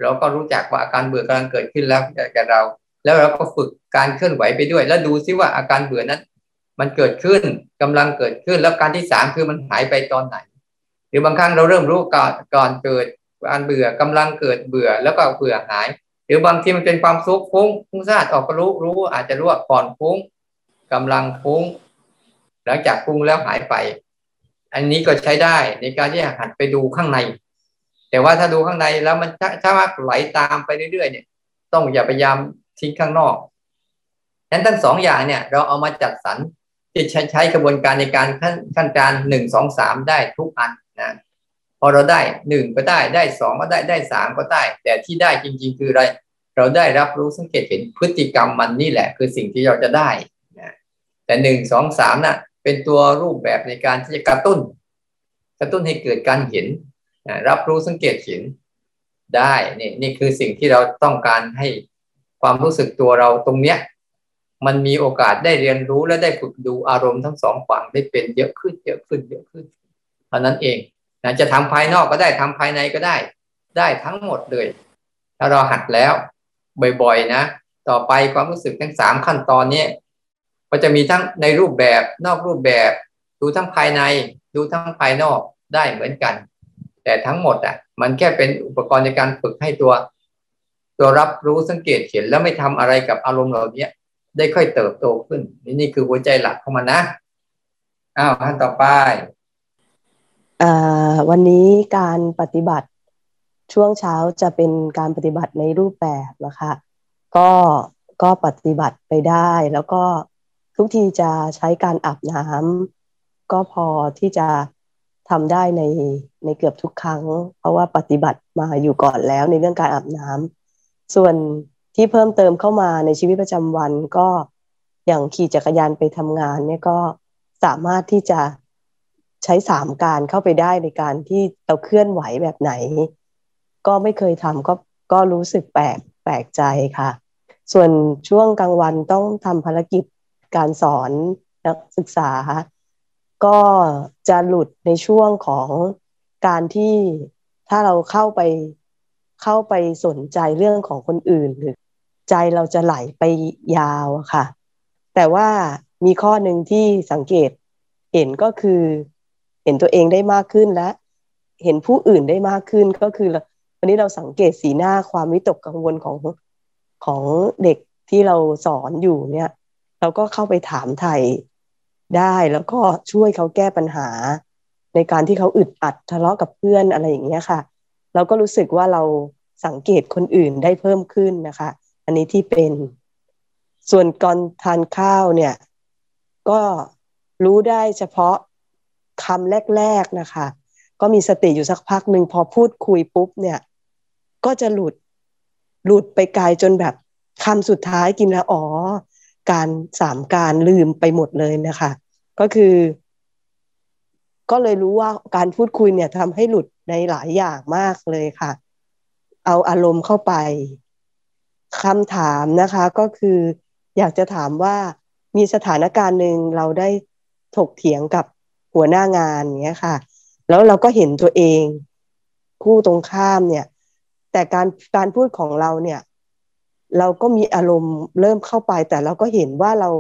เราก็รู้จักว่าอาการเบื่อกำลังเกิดขึ้นแล้วแก่เรา แล้วเราก็ฝึกการเคลื่อนไหวไปด้วย แล้วดูซิว่าอาการเบื่อนั้น มันเกิดขึ้นกำลังเกิดขึ้น แล้วการที่สามคือมันหายไปตอนไหน หรือบางครั้งเราเริ่มรู้ก่อนก่อนเกิดการเบื่อกำลังเกิดเบื่อแล้วก็เบื่อหาย หรือบางทีมันเป็นความซุกฟุ้งฟุ้งซ่านออกก็รู้รู้อาจจะรู้ว่าก่อนฟุ้งกำลังฟุ้ง หลังจากฟุ้งแล้วหายไป อันนี้ก็ใช้ได้ในการที่หัดไปดูข้างใน แต่ว่าถ้าดูข้างในแล้วมันถ้าว่าไหลตามไปเรื่อยๆเนี่ย ต้องอย่าพยายามทิ้งข้างนอกนั้นทั้งสองอย่างเนี่ย เราเอามาจัดสรร ที่ใช้ใช้กระบวนการในการขั้นขั้นการหนึ่งสองสามได้ทุกอันนะพอเราได้หนึ่งก็ได้ได้สองก็ได้ได้สามก็ได้ แต่ที่ได้จริง ๆ คืออะไร เราได้รับรู้สังเกตเห็นพฤติกรรมมันนี่แหละ คือสิ่งที่เราจะได้นะแต่หนึ่งสองสามน่ะ เป็นตัวรูปแบบในการที่จะกระตุ้น กระตุ้นให้เกิดการเห็นรับรู้สังเกตเห็นได้นี่นี่คือสิ่งที่เราต้องการให้ความรู้สึกตัวเราตรงเนี้ย มันมีโอกาสได้เรียนรู้และได้ฝึกดูอารมณ์ทั้งสองฝั่งได้เป็นเยอะขึ้นเยอะขึ้นเยอะขึ้นเท่านั้นเองนะจะทำภายนอกก็ได้ทำภายในก็ได้ ได้ทั้งหมดเลยถ้าเราหัดแล้วบ่อยๆนะ ต่อไปความรู้สึกทั้งสามขั้นตอนนี้ก็จะมีทั้งในรูปแบบนอกรูปแบบ ดูทั้งภายใน ดูทั้งภายนอกได้เหมือนกัน แต่ทั้งหมดอะ มันแค่เป็นอุปกรณ์ในการฝึกให้ตัว ตัวรับรู้สังเกตเห็นแล้วไม่ทำอะไรกับอารมณ์เหล่านี้ ได้ค่อยเติบโตขึ้น นี่นี่คือหัวใจหลักของมันนะอ้าวขั้นต่อไป
วันนี้การปฏิบัติช่วงเช้าจะเป็นการปฏิบัติในรูปแบบนะคะ ก็ก็ปฏิบัติไปได้ แล้วก็ทุกทีจะใช้การอาบน้ำก็พอที่จะทำได้ในในเกือบทุกครั้ง เพราะว่าปฏิบัติมาอยู่ก่อนแล้วในเรื่องการอาบน้ำส่วน ที่เพิ่มเติมเข้ามาในชีวิตประจำวันก็อย่างขี่จักรยานไปทำงานเนี่ยก็สามารถที่จะใช้สามการเข้าไปได้ในการที่เราเคลื่อนไหวแบบไหน ก็ไม่เคยทำก็ก็รู้สึกแปลกแปลกใจค่ะ ส่วนช่วงกลางวันต้องทำภารกิจการสอนนักศึกษา ก็จะหลุดในช่วงของการที่ถ้าเราเข้าไปเข้าไปสนใจเรื่องของคนอื่นหรือ ใจเราจะไหลไปยาวค่ะ แต่ว่ามีข้อหนึ่งที่สังเกตเห็นก็คือ เห็นตัวเองได้มากขึ้นและ เห็นผู้อื่นได้มากขึ้นก็คือวันนี้เราสังเกตสีหน้าความวิตกกังวลของของเด็กที่เราสอนอยู่เนี่ย เราก็เข้าไปถามไทยได้แล้วก็ช่วยเขาแก้ปัญหา ในการที่เขาอึดอัดทะเลาะกับเพื่อนอะไรอย่างเงี้ยค่ะ เราก็รู้สึกว่าเราสังเกตคนอื่นได้เพิ่มขึ้นนะคะ อันนี้ที่เป็น ส่วนก่อนทานข้าวเนี่ย ก็รู้ได้เฉพาะคำแรก ๆนะคะ ก็มีสติอยู่สักพักหนึ่งพอพูดคุยปุ๊บเนี่ย ก็จะหลุดหลุดไปไกลจนแบบคำสุดท้ายกินแล้วอ๋อ การสามการลืมไปหมดเลยนะคะ ก็คือ ก็เลยรู้ว่าการพูดคุยเนี่ยทำให้หลุดในหลายอย่างมากเลยค่ะ เอาอารมณ์เข้าไป คำถามนะคะก็คืออยากจะถามว่ามีสถานการณ์หนึ่งเราได้ถกเถียงกับหัวหน้างานเนี้ยค่ะ แล้วเราก็เห็นตัวเองคู่ตรงข้ามเนี่ย แต่การการพูดของเราเนี่ย เราก็มีอารมณ์เริ่มเข้าไป แต่เราก็เห็นว่าเรา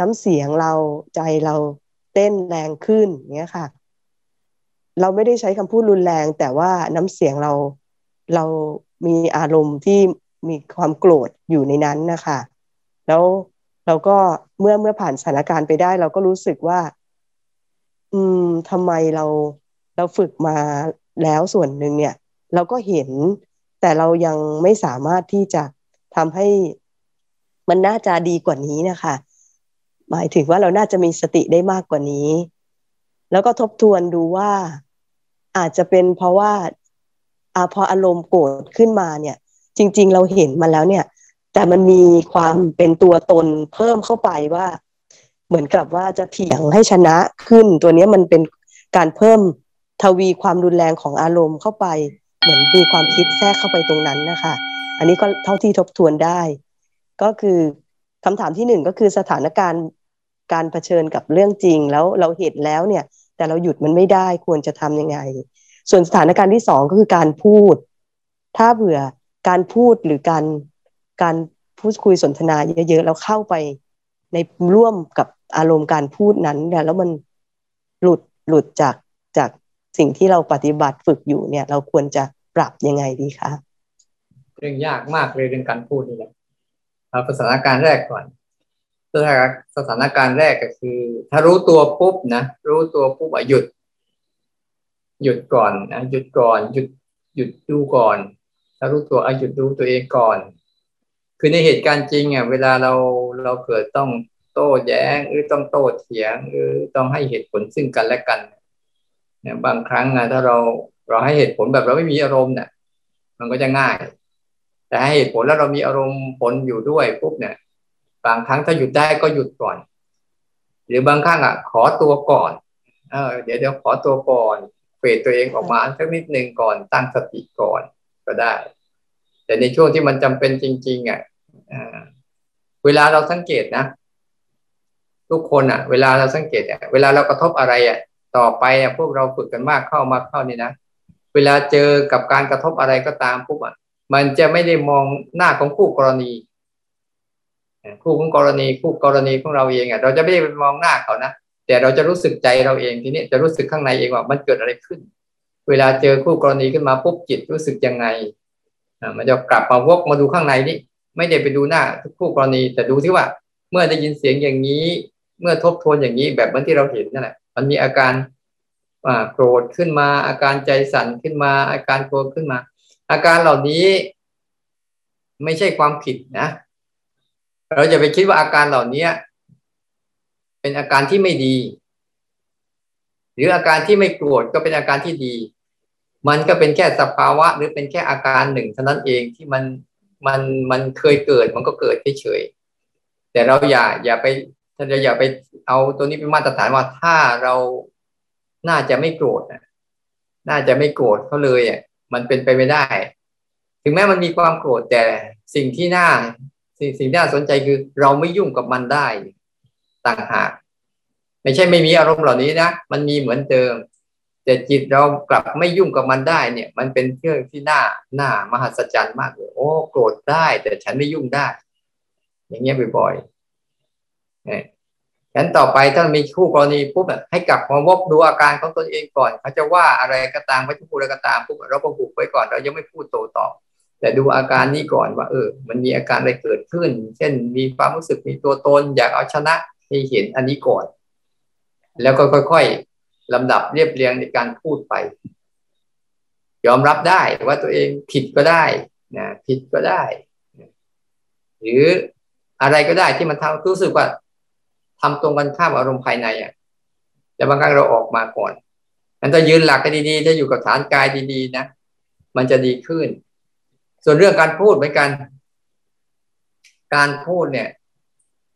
น้ำเสียงเราใจเราเต้นแรงขึ้นเนี้ยค่ะ เราไม่ได้ใช้คำพูดรุนแรง แต่ว่าน้ำเสียงเราเรามีอารมณ์ที่ มีความโกรธอยู่ในนั้นนะคะแล้วเราก็เมื่อเมื่อผ่านสถานการณ์ไปได้ เราก็รู้สึกว่า อืมทำไมเราเราฝึกมาแล้วส่วนหนึ่งเนี่ย เราก็เห็น แต่เรายังไม่สามารถที่จะทำให้มันน่าจะดีกว่านี้นะคะ หมายถึงว่าเราน่าจะมีสติได้มากกว่านี้ แล้วก็ทบทวนดูว่าอาจจะเป็นเพราะว่าอาพออารมณ์โกรธขึ้นมาเนี่ย จริง ๆ เราเห็นมาแล้วเนี่ย แต่มันมีความเป็นตัวตนเพิ่มเข้าไปว่า เหมือนกับว่าจะเถียงให้ชนะขึ้น ตัวนี้มันเป็นการเพิ่มทวีความรุนแรงของอารมณ์เข้าไป เหมือนมีความคิดแทรกเข้าไปตรงนั้นนะคะ อันนี้ก็เท่าที่ทบทวนได้ ก็คือคำถามที่หนึ่งก็คือสถานการณ์การเผชิญกับเรื่องจริงแล้วเราเห็นแล้วเนี่ย แต่เราหยุดมันไม่ได้ควรจะทำยังไง ส่วนสถานการณ์ที่สองก็คือการพูด ถ้าเบื่อ การพูดหรือการการพูดคุยสนทนาเยอะๆแล้วเข้าไปในร่วมกับอารมณ์การพูดนั้นเนี่ยแล้วมันหลุดหลุดจากจากสิ่งที่เราปฏิบัติฝึกอยู่เนี่ย เราควรจะปรับยังไงดีคะ
เรื่องยากมากเลยเรื่องการพูดนี่แหละเอาสถานการณ์แรกก่อนสถานการณ์แรกก็คือ ถ้ารู้ตัวปุ๊บนะรู้ตัวปุ๊บหยุด หยุดก่อนนะหยุดก่อน หยุดหยุดดูก่อน ถ้ารู้ตัวอาหยุดดูตัวเองก่อน คือในเหตุการณ์จริงอะเวลาเราเราเกิดต้องโต้แย้งหรือต้องโต้เถียงหรือต้องให้เหตุผลซึ่งกันและกันเนี่ยบางครั้งนะถ้าเราเราให้เหตุผลแบบเราไม่มีอารมณ์เนี่ยมันก็จะง่าย แต่ให้เหตุผลแล้วเรามีอารมณ์ผลอยู่ด้วยปุ๊บเนี่ย บางครั้งถ้าหยุดได้ก็หยุดก่อน หรือบางครั้งอะ ขอตัวก่อนเออเดี๋ยวเดี๋ยวขอตัวก่อนเฟดตัวเองออกมาสักนิดหนึ่งก่อนตั้งสติก่อน ก็ได้ แต่ในช่วงที่มันจำเป็นจริง ๆ อะเวลาเราสังเกตนะ ทุกคนอะ เวลาเราสังเกตอะเวลาเรากระทบอะไรอะ ต่อไปอะพวกเราฝึกกันมากเข้ามาเข้านี่นะเวลาเจอกับการกระทบอะไรก็ตามปุ๊บอะมันจะไม่ได้มองหน้าของคู่กรณีคู่ของกรณีคู่กรณีของเราเองอะ เราจะไม่ได้มองหน้าเขานะแต่เราจะรู้สึกใจเราเองทีนี้จะรู้สึกข้างในเองว่ามันเกิดอะไรขึ้น เวลาเจอคู่กรณีขึ้นมาปุ๊บจิตรู้สึกยังไงมันจะกลับมาวกมาดูข้างในนี่ไม่ได้ไปดูหน้าคู่กรณี แต่ดูที่ว่า เมื่อได้ยินเสียงอย่างนี้ เมื่อทบทวนอย่างนี้แบบเหมือนที่เราเห็นนั่นแหละมันมีอาการโกรธขึ้นมา อาการใจสั่นขึ้นมา อาการโกรธขึ้นมา อาการเหล่านี้ไม่ใช่ความผิดนะ เราจะไปคิดว่าอาการเหล่านี้เป็นอาการที่ไม่ดี หรืออาการที่ไม่โกรธก็เป็นอาการที่ดี มันก็เป็นแค่สภาวะ หรือเป็นแค่อาการหนึ่งเท่านั้นเองที่มันมันมันเคยเกิดมันก็เกิดเฉยๆแต่เราอย่าอย่าไปถ้าอย่าไปเอาตัวนี้เป็นมาตรฐานว่าถ้าเราน่าจะไม่โกรธน่าจะไม่โกรธเขาเลยอะมันเป็นไปไม่ได้ ถึงแม้มันมีความโกรธแต่สิ่งที่น่าสิ่งสิ่งที่น่าสนใจคือ เราไม่ยุ่งกับมันได้ ต่างหาก ไม่ใช่ไม่มีอารมณ์เหล่านี้นะมันมีเหมือนเดิม แต่จิตเรากลับไม่ยุ่งกับมันได้เนี่ย มันเป็นเรื่องที่น่าน่ามหัศจรรย์มากเลยโอ้โกรธได้ แต่ฉันไม่ยุ่งได้ อย่างเงี้ยบ่อยๆเนี่ยฉันต่อไปถ้ามีคู่กรณีปุ๊บให้กลับมาวกดูอาการของตนเองก่อน เขาจะว่าอะไรก็ตามไม่พูดอะไรก็ตามปุ๊บเราก็บุกไว้ก่อน เรายังไม่พูดโตตอแต่ดูอาการนี้ก่อนว่า เออ มันมีอาการอะไรเกิดขึ้น เช่นมีความรู้สึกมีตัวตน อยากเอาชนะให้เห็นอันนี้ก่อน แล้วก็ค่อยๆลำดับเรียบเรียงในการพูดไป ยอมรับได้ว่าตัวเองผิดก็ได้นะผิดก็ได้ หรืออะไรก็ได้ที่มันทำรู้สึกว่าทำตรงกันข้ามอารมณ์ภายในอะแต่บางครั้งเราออกมาก่อนมันจะยืนหลักกันดีๆ ถ้าอยู่กับฐานกายดีๆ นะ มันจะดีขึ้น ส่วนเรื่องการพูดเหมือนกัน การพูดเนี่ย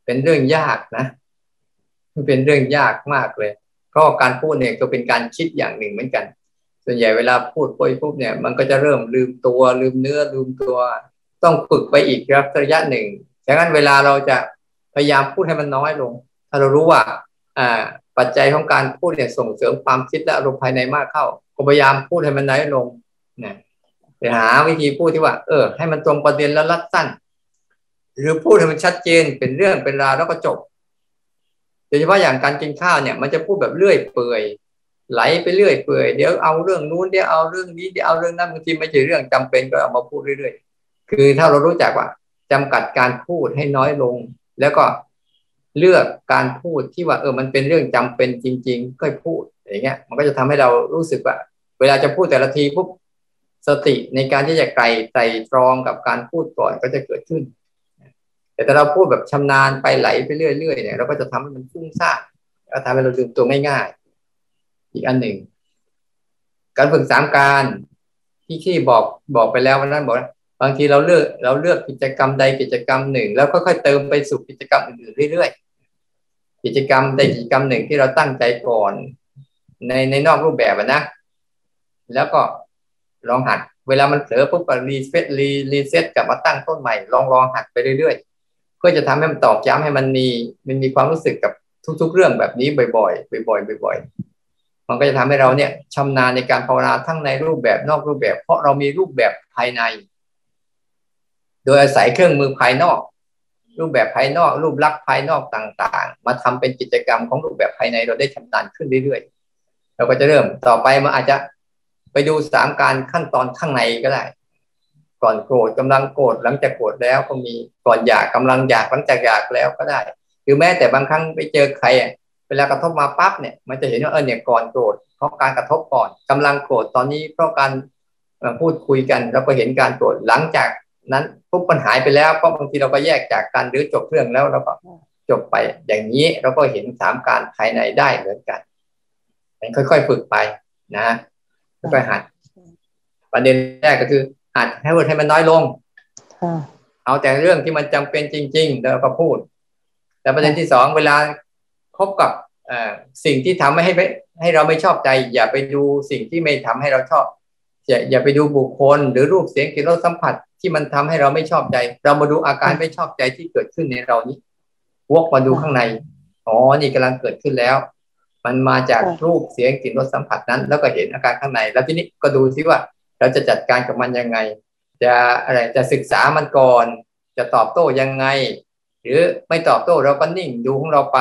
เป็นเรื่องยากนะ มันเป็นเรื่องยากมากเลย เพราะการพูดเนี่ยก็เป็นการคิดอย่างหนึ่งเหมือนกัน ส่วนใหญ่เวลาพูดปุยปุ๊บเนี่ย มันก็จะเริ่มลืมตัวลืมเนื้อลืมตัว ต้องฝึกไปอีกระยะหนึ่งดังนั้นเวลาเราจะพยายามพูดให้มันน้อยลง ถ้าเรารู้ว่าอ่าปัจจัยของการพูดเนี่ยส่งเสริมความคิดและอารมณ์ภายในมากเข้าก็พยายามพูดให้มันน้อยลงนะไปหาวิธีพูดที่ว่า เออ ให้มันตรงประเด็นแล้วรัดสั้น หรือพูดให้มันชัดเจนเป็นเรื่องเป็นราวแล้วก็จบ ยเฉพาะอย่างการกินข้าวเนี่ย มันจะพูดแบบเลื่อยเปื่อยไหลไปเรื่อยเปื่อยเดี๋ยวเอาเรื่องนู้นเดี๋ยวเอาเรื่องนี้เดี๋ยวเอาเรื่องนั้นบางทีไม่ใช่เรื่องจำเป็นก็เอามาพูดเรื่อยๆ คือถ้าเรารู้จักว่าจำกัดการพูดให้น้อยลง แล้วก็เลือกการพูดที่ว่าเออมันเป็นเรื่องจำเป็นจริง ๆ ก็พูดอย่างเงี้ย มันก็จะทำให้เรารู้สึกว่า เวลาจะพูดแต่ละทีปุ๊บสติในการที่จะไกลไตรตรองกับการพูดก่อนก็จะเกิดขึ้น แต่ถ้าเราพูดแบบชำนาญไปไหลไปเรื่อยๆเนี่ยเราก็จะทำให้มันฟุ้งซ่านแล้วทำให้เราลืมตัวง่ายๆ อีกอันหนึ่ง การฝึกสามการที่ที่บอกบอกไปแล้ววันนั้นบอกบางทีเราเลือกเราเลือกกิจกรรมใดกิจกรรมหนึ่ง แล้วค่อยๆเติมไปสู่กิจกรรมอื่นๆเรื่อยๆกิจกรรมใดกิจกรรมหนึ่งที่เราตั้งใจก่อน ในในนอกรูปแบบนะ แล้วก็ลองหัด เวลามันเผลอปุ๊บก็ reset re reset กลับมาตั้งต้นใหม่ลองลองหัดไปเรื่อยๆ เพื่อจะทำให้มันตอกย้ำให้มันมีมันมีความรู้สึกกับทุก ๆ เรื่องแบบนี้บ่อยๆบ่อยๆบ่อยๆมันก็จะทำให้เราเนี่ยชำนาญในการภาวนาทั้งในรูปแบบนอกรูปแบบ เพราะเรามีรูปแบบภายใน โดยอาศัยเครื่องมือภายนอก รูปแบบภายนอก รูปลักษณ์ภายนอกต่าง ๆ มาทำเป็นกิจกรรมของรูปแบบภายในเราได้ชำนาญขึ้นเรื่อยๆเราก็จะเริ่มต่อไปมันอาจจะไปดูสามการขั้นตอนข้างในก็ได้ ก่อนโกรธกำลังโกรธหลังจากโกรธแล้วก็มีก่อนอยากกำลังอยากหลังจากอยากแล้วก็ได้หรือแม้แต่บางครั้งไปเจอใครอะเวลากระทบมาปั๊บเนี่ยมันจะเห็นว่าเออเนี่ยก่อนโกรธเพราะการกระทบก่อนกำลังโกรธตอนนี้เพราะการพูดคุยกันแล้วก็เห็นการโกรธหลังจากนั้นปุ๊บปัญหายไปแล้วเพราะบางทีเราก็แยกจากกันหรือจบเรื่องแล้วเราก็จบไปอย่างนี้เราก็เห็นสามการภายในได้เหมือนกันค่อยๆฝึกไปนะค่อยๆหัดประเด็นแรกก็คือ หัดให้พูดให้มันน้อยลงเอาแต่เรื่องที่มันจำเป็นจริง ๆ แล้วก็พูด แต่ประเด็นที่สองเวลาพบกับสิ่งที่ทำให้ให้ให้เราไม่ชอบใจ อย่าไปดูสิ่งที่ไม่ทำให้เราชอบอย่าอย่าไปดูบุคคล หรือรูปเสียงกลิ่นรสสัมผัสที่มันทำให้เราไม่ชอบใจ เรามาดูอาการไม่ชอบใจที่เกิดขึ้นในเรานี้วกมาดูข้างในอ๋อนี่กำลังเกิดขึ้นแล้ว มันมาจากรูปเสียงกลิ่นรสสัมผัสนั้น แล้วก็เห็นอาการข้างใน แล้วทีนี้ก็ดูซิว่า เราจะจัดการกับมันยังไง จะอะไรจะศึกษามันก่อน จะตอบโต้ยังไง หรือไม่ตอบโต้เราก็นิ่งดูของเราไป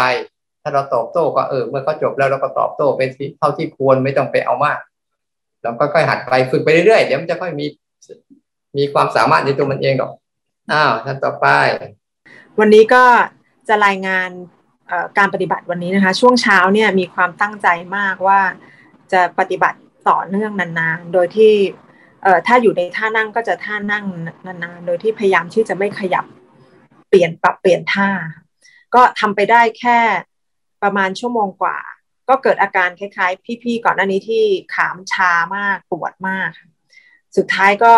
ถ้าเราตอบโต้ก็เออเมื่อเขาจบแล้วเราก็ตอบโต้ไปเท่าที่ควรไม่ต้องไปเอามากเราก็ค่อยหัดไปฝึกไปเรื่อยๆเดี๋ยวมันจะค่อยมีมีความสามารถในตัวมันเองหรอกอ้าวท่านต่อไป
วันนี้ก็จะรายงานการปฏิบัติวันนี้นะคะ ช่วงเช้าเนี่ยมีความตั้งใจมากว่าจะปฏิบัติต่อเนื่องนานๆ โดยที่ ถ้าอยู่ในท่านั่งก็จะท่านั่งนานๆ โดยที่พยายามที่จะไม่ขยับเปลี่ยนปรับเปลี่ยนท่า ก็ทำไปได้แค่ประมาณชั่วโมงกว่า ก็เกิดอาการคล้ายๆ พี่ๆก่อนหน้านี้ที่ขามชามากปวดมาก สุดท้ายก็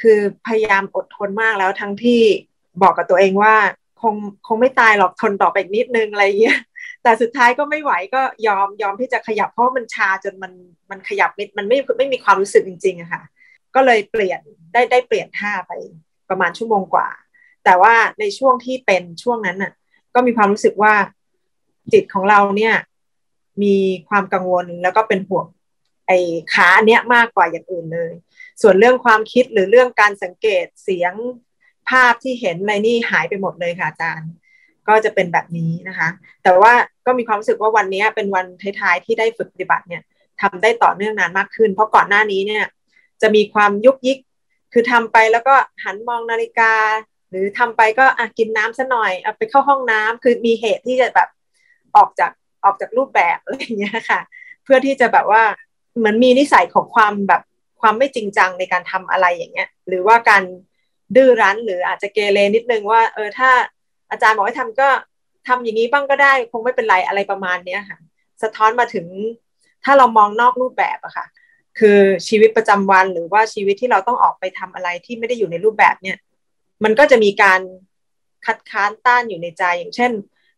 คือพยายามอดทนมากแล้วทั้งที่บอกกับตัวเองว่าคงคงไม่ตายหรอกทนต่อไปอีกนิดนึงอะไรเงี้ยแต่สุดท้ายก็ไม่ไหวก็ยอมยอมที่จะขยับเพราะมันชาจนมันมันขยับมันไม่ไม่มีความรู้สึกจริงๆอะค่ะ ก็เลยเปลี่ยนได้ได้เปลี่ยนท่าไปประมาณชั่วโมงกว่า แต่ว่าในช่วงที่เป็นช่วงนั้นน่ะ ก็มีความรู้สึกว่าจิตของเราเนี่ย มีความกังวลแล้วก็เป็นห่วงไอ้ขาเนี้ยมากกว่าอย่างอื่นเลย ส่วนเรื่องความคิดหรือเรื่องการสังเกตเสียงภาพที่เห็นในนี่หายไปหมดเลยค่ะอาจารย์ ก็จะเป็นแบบนี้นะคะ แต่ว่าก็มีความรู้สึกว่าวันนี้เป็นวันท้ายๆที่ได้ฝึกปฏิบัติเนี่ยทำได้ต่อเนื่องนานมากขึ้น เพราะก่อนหน้านี้เนี่ย จะมีความยุกยิก คือทำไปแล้วก็หันมองนาฬิกา หรือทำไปก็อะกินน้ำซะหน่อยเอาไปเข้าห้องน้ำคือมีเหตุที่จะแบบออกจากออกจากรูปแบบอะไรอย่างเงี้ยค่ะ เพื่อที่จะแบบว่าเหมือนมีนิสัยของความแบบความไม่จริงจังในการทำอะไรอย่างเงี้ย หรือว่าการดื้อรั้นหรืออาจจะเกเรนิดนึงว่า เออถ้าอาจารย์บอกให้ทำก็ทำอย่างนี้บ้างก็ได้ คงไม่เป็นไรอะไรประมาณเนี้ยค่ะ สะท้อนมาถึงถ้าเรามองนอกรูปแบบอะค่ะ คือชีวิตประจำวันหรือว่าชีวิตที่เราต้องออกไปทำอะไรที่ไม่ได้อยู่ในรูปแบบเนี่ย มันก็จะมีการคัดค้านต้านอยู่ในใจ อย่างเช่น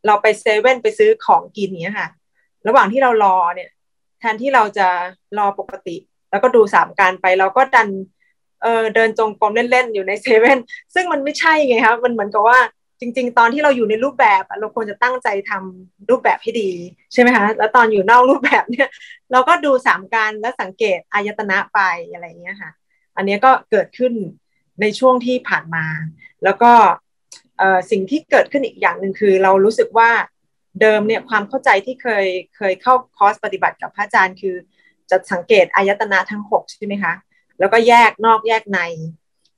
เราไปเซเว่นไปซื้อของกินเนี้ยค่ะ ระหว่างที่เรารอเนี่ย แทนที่เราจะรอปกติ แล้วก็ดูสามการไปเราก็ดันเออเดินจงกรมเล่นๆอยู่ในเซเว่นซึ่งมันไม่ใช่ไงครับมันเหมือนกับว่าจริง ๆ ตอนที่เราอยู่ในรูปแบบเราควรจะตั้งใจทำรูปแบบให้ดี ใช่ไหมคะแล้วตอนอยู่นอกรูปแบบเนี่ย เราก็ดูสามการและสังเกตอายตนะไปอะไรเงี้ยค่ะ อันนี้ก็เกิดขึ้นในช่วงที่ผ่านมา แล้วก็สิ่งที่เกิดขึ้นอีกอย่างหนึ่งคือ เรารู้สึกว่าเดิมเนี่ยความเข้าใจที่เคยเคยเข้าคอร์สปฏิบัติกับพระอาจารย์คือ จะสังเกตอายตนะทั้งหกใช่ไหมคะ แล้วก็แยกนอกแยกใน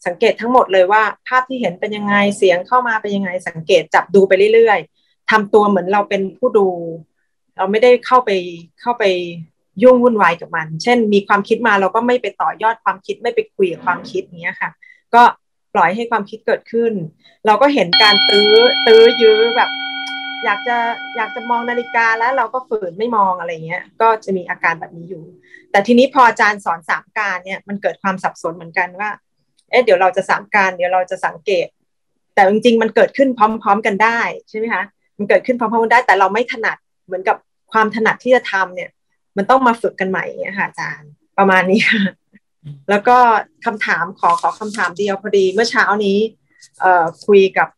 สังเกตทั้งหมดเลยว่าภาพที่เห็นเป็นยังไงเสียงเข้ามาเป็นยังไง สังเกตจับดูไปเรื่อยๆทำตัวเหมือนเราเป็นผู้ดู เราไม่ได้เข้าไปเข้าไป ยุ่งวุ่นวายกับมัน เช่น มีความคิดมาเราก็ไม่ไปต่อยอดความคิดไม่ไปคุยกับความคิดเนี้ยค่ะ ก็ปล่อยให้ความคิดเกิดขึ้น เราก็เห็นการตื้อตื้อยื้อแบบ อยากจะอยากจะมองนาฬิกาแล้วเราก็ฝืนไม่มองอะไรเงี้ย ก็จะมีอาการแบบนี้อยู่ แต่ทีนี้พออาจารย์สอนสามการเนี่ยมันเกิดความสับสนเหมือนกันว่า เอ๊ะเดี๋ยวเราจะสามการเดี๋ยวเราจะสังเกต แต่จริงๆมันเกิดขึ้นพร้อม ๆ กันได้ใช่ไหมคะมันเกิดขึ้นพร้อมๆกันได้ แต่เราไม่ถนัดเหมือนกับความถนัดที่จะทำเนี่ย มันต้องมาฝึกกันใหม่เนี่ยค่ะอาจารย์ประมาณนี้ค่ะแล้วก็คำถามขอขอคำถามเดียวพอดีเมื่อเช้านี้ เอ่อคุยกับ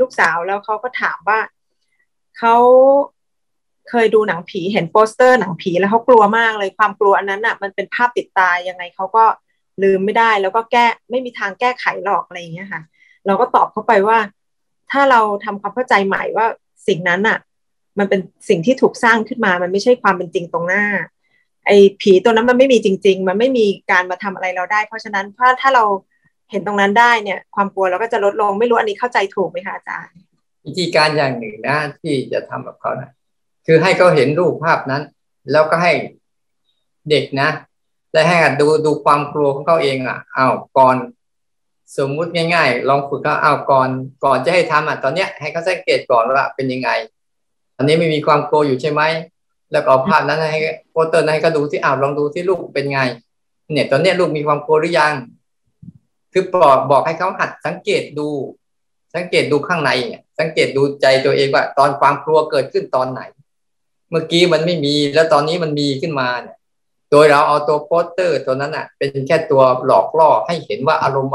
ลูกสาวแล้วเขาก็ถามว่าเขาเคยดูหนังผีเห็นโปสเตอร์หนังผีแล้วเขากลัวมากเลยความกลัวอันนั้นอะ มันเป็นภาพติดตายังไงเขาก็ลืมไม่ได้ แล้วก็แก้ไม่มีทางแก้ไขหรอกอะไรอย่างเงี้ยค่ะ เราก็ตอบเขาไปว่า ถ้าเราทำความเข้าใจใหม่ว่าสิ่งนั้นอะ มันเป็นสิ่งที่ถูกสร้างขึ้นมา มันไม่ใช่ความเป็นจริงตรงหน้า ไอ้ผีตัวนั้นมันไม่มีจริง ๆ มันไม่มีการมาทำอะไรเราได้ เพราะฉะนั้นถ้าถ้าเราเห็นตรงนั้นได้เนี่ย ความกลัวเราก็จะลดลง ไม่รู้อันนี้เข้าใจถูกไหมคะอาจารย์
วิธีการอย่างหนึ่งนะที่จะทำกับเขานะคือให้เขาเห็นรูปภาพนั้น แล้วก็ให้เด็กนะได้ให้ดูดูความกลัวของเขาเองอะเอาก่อนสมมุติง่าย ๆ ลองฝึกเขาเอาก่อนก่อนจะให้ทำอะตอนเนี้ยให้เขาสังเกตก่อนว่าเป็นยังไง อันนี้ไม่มีความกลัวอยู่ใช่ไหมแล้วก็ภาพนั้นให้โปสเตอร์ให้เขาดูที่อ้าวลองดูที่ลูกเป็นไง เนี่ยตอนนี้ลูกมีความกลัวหรือยัง คือบอกบอกให้เขาหัดสังเกตดู สังเกตดูข้างในสังเกตดูใจตัวเองว่า ตอนความกลัวเกิดขึ้นตอนไหน เมื่อกี้มันไม่มีแล้วตอนนี้มันมีขึ้นมาเนี่ยโดยเราเอาตัวโปสเตอร์ตัวนั้นอะ เป็นแค่ตัวหลอกล่อให้เห็นว่าอารมณ์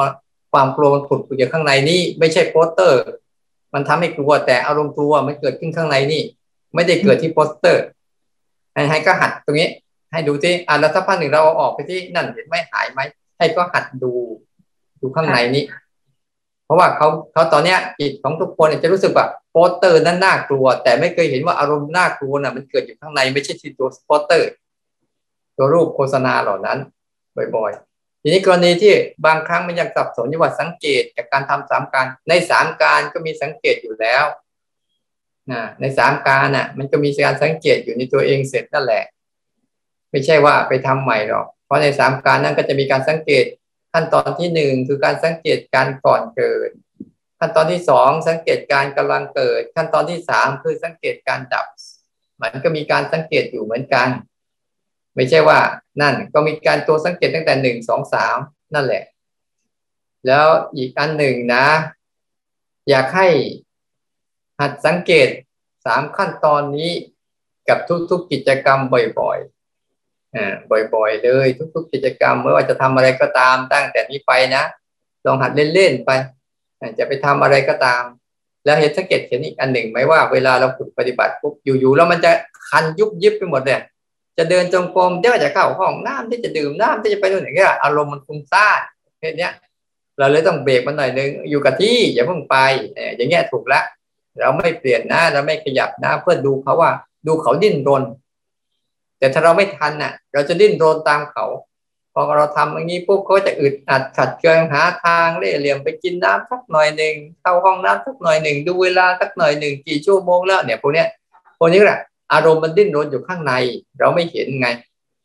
ความกลัวมันผุดอยู่ข้างในนี่ไม่ใช่โปสเตอร์ มันทำให้กลัวแต่อารมณ์กลัวมันเกิดขึ้นข้างในนี่ ไม่ได้เกิดที่โปสเตอร์ให้ก็หัดตรงนี้ ให้ดูที่อะแล้วถ้าพักหนึ่งเราเอาออกไปที่นั่นเห็นไหมหายไหมให้ก็หัดดูดูข้างในนี้ เพราะว่าเขาเขาตอนเนี้ยจิตของทุกคนจะรู้สึกว่าโปสเตอร์นั้นน่ากลัว แต่ไม่เคยเห็นว่าอารมณ์น่ากลัวน่ะมันเกิดอยู่ข้างในไม่ใช่ที่ตัวโปสเตอร์ ตัวรูปโฆษณาเหล่านั้นบ่อยๆ ทีนี้กรณีที่บางครั้งมันยังสับสนอยู่ว่าสังเกตจากการทำสามการ ในสามการก็มีสังเกตอยู่แล้วนะในสามการน่ะ มันก็มีการสังเกตอยู่ในตัวเองเสร็จนั่นแหละ ไม่ใช่ว่าไปทำใหม่หรอก เพราะในสามการนั้นก็จะมีการสังเกต ขั้นตอนที่หนึ่งคือการสังเกตการก่อนเกิด ขั้นตอนที่สองสังเกตการกำลังเกิด ขั้นตอนที่สามคือสังเกตการดับ มันก็มีการสังเกตอยู่เหมือนกัน ไม่ใช่ว่านั่นก็มีการตัวสังเกตตั้งแต่หนึ่งสองสามนั่นแหละ แล้วอีกอันหนึ่งนะ อยากให้หัดสังเกตสามขั้นตอนนี้กับทุกๆกิจกรรมบ่อยๆอ่าบ่อยๆ เลย ทุก ๆ กิจกรรมไม่ว่าจะทำอะไรก็ตามตั้งแต่นี้ไปนะลองหัดเล่นๆไปจะไปทำอะไรก็ตาม แล้วเห็นสังเกตเห็นอีกอันหนึ่งไหมว่าเวลาเราฝึกปฏิบัติปุ๊บอยู่ๆแล้วมันจะคันยุบยิบไปหมดเลย จะเดินจงกรมเดี๋ยวจะเข้าห้องน้ำที่จะดื่มน้ำที่จะไปนู่นอย่างเงี้ยอารมณ์มันฟุ้งซ่านแค่นี้เราเลยต้องเบรกมันหน่อยนึงอยู่กับที่อย่าเพิ่งไปอย่างเงี้ยถูกแล้วเราไม่เปลี่ยนนะเราไม่ขยับนะเพื่อดูเขาว่า ดูเขาดิ้นรน แต่ถ้าเราไม่ทันน่ะ เราจะดิ้นรนตามเขาพอเราทำอย่างนี้ปุ๊บเขาจะอึดอัดขัดเกลงหาทางเล่เหลี่ยมไปกินน้ำสักหน่อยหนึ่งเข้าห้องน้ำสักหน่อยหนึ่งดูเวลาสักหน่อยหนึ่งกี่ชั่วโมงแล้วเนี่ยพวกเนี้ยพวกนี้แหละ อารมณ์มันดิ้นรนอยู่ข้างใน เราไม่เห็นไง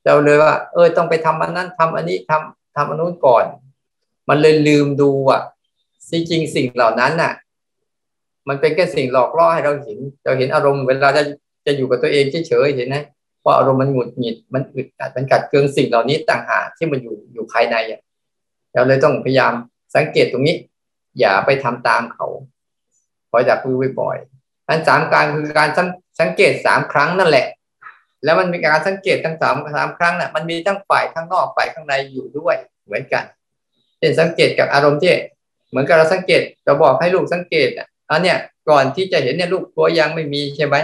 เราเลยว่า เออต้องไปทำอันนั้นทำอันนี้ทำทำอันนู้นก่อน มันเลยลืมดูอะจริงสิ่งเหล่านั้นน่ะ มันเป็นแค่สิ่งหลอกล่อให้เราเห็น เราเห็นอารมณ์เวลาจะจะอยู่กับตัวเองเฉยๆเห็นไหมว่าอารมณ์มันหงุดหงิดมันอึดอัดมันกัดเคืองสิ่งเหล่านี้ต่างหากที่มันอยู่อยู่ภายในอะเราเลยต้องพยายามสังเกตตรงนี้ อย่าไปทำตามเขาคอยจับมือบ่อยอันสามการคือการ สังเกตสามครั้งนั่นแหละ แล้วมันมีการสังเกตทั้งสามสามครั้งน่ะมันมีทั้งฝ่ายข้างนอกฝ่ายข้างในอยู่ด้วยเหมือนกันเช่นสังเกตกับอารมณ์ที่เหมือนกับเราสังเกตเราบอกให้ลูกสังเกตอะอันเนี้ยก่อนที่จะเห็นเนี่ยลูกกลัวยังไม่มีใช่ไหม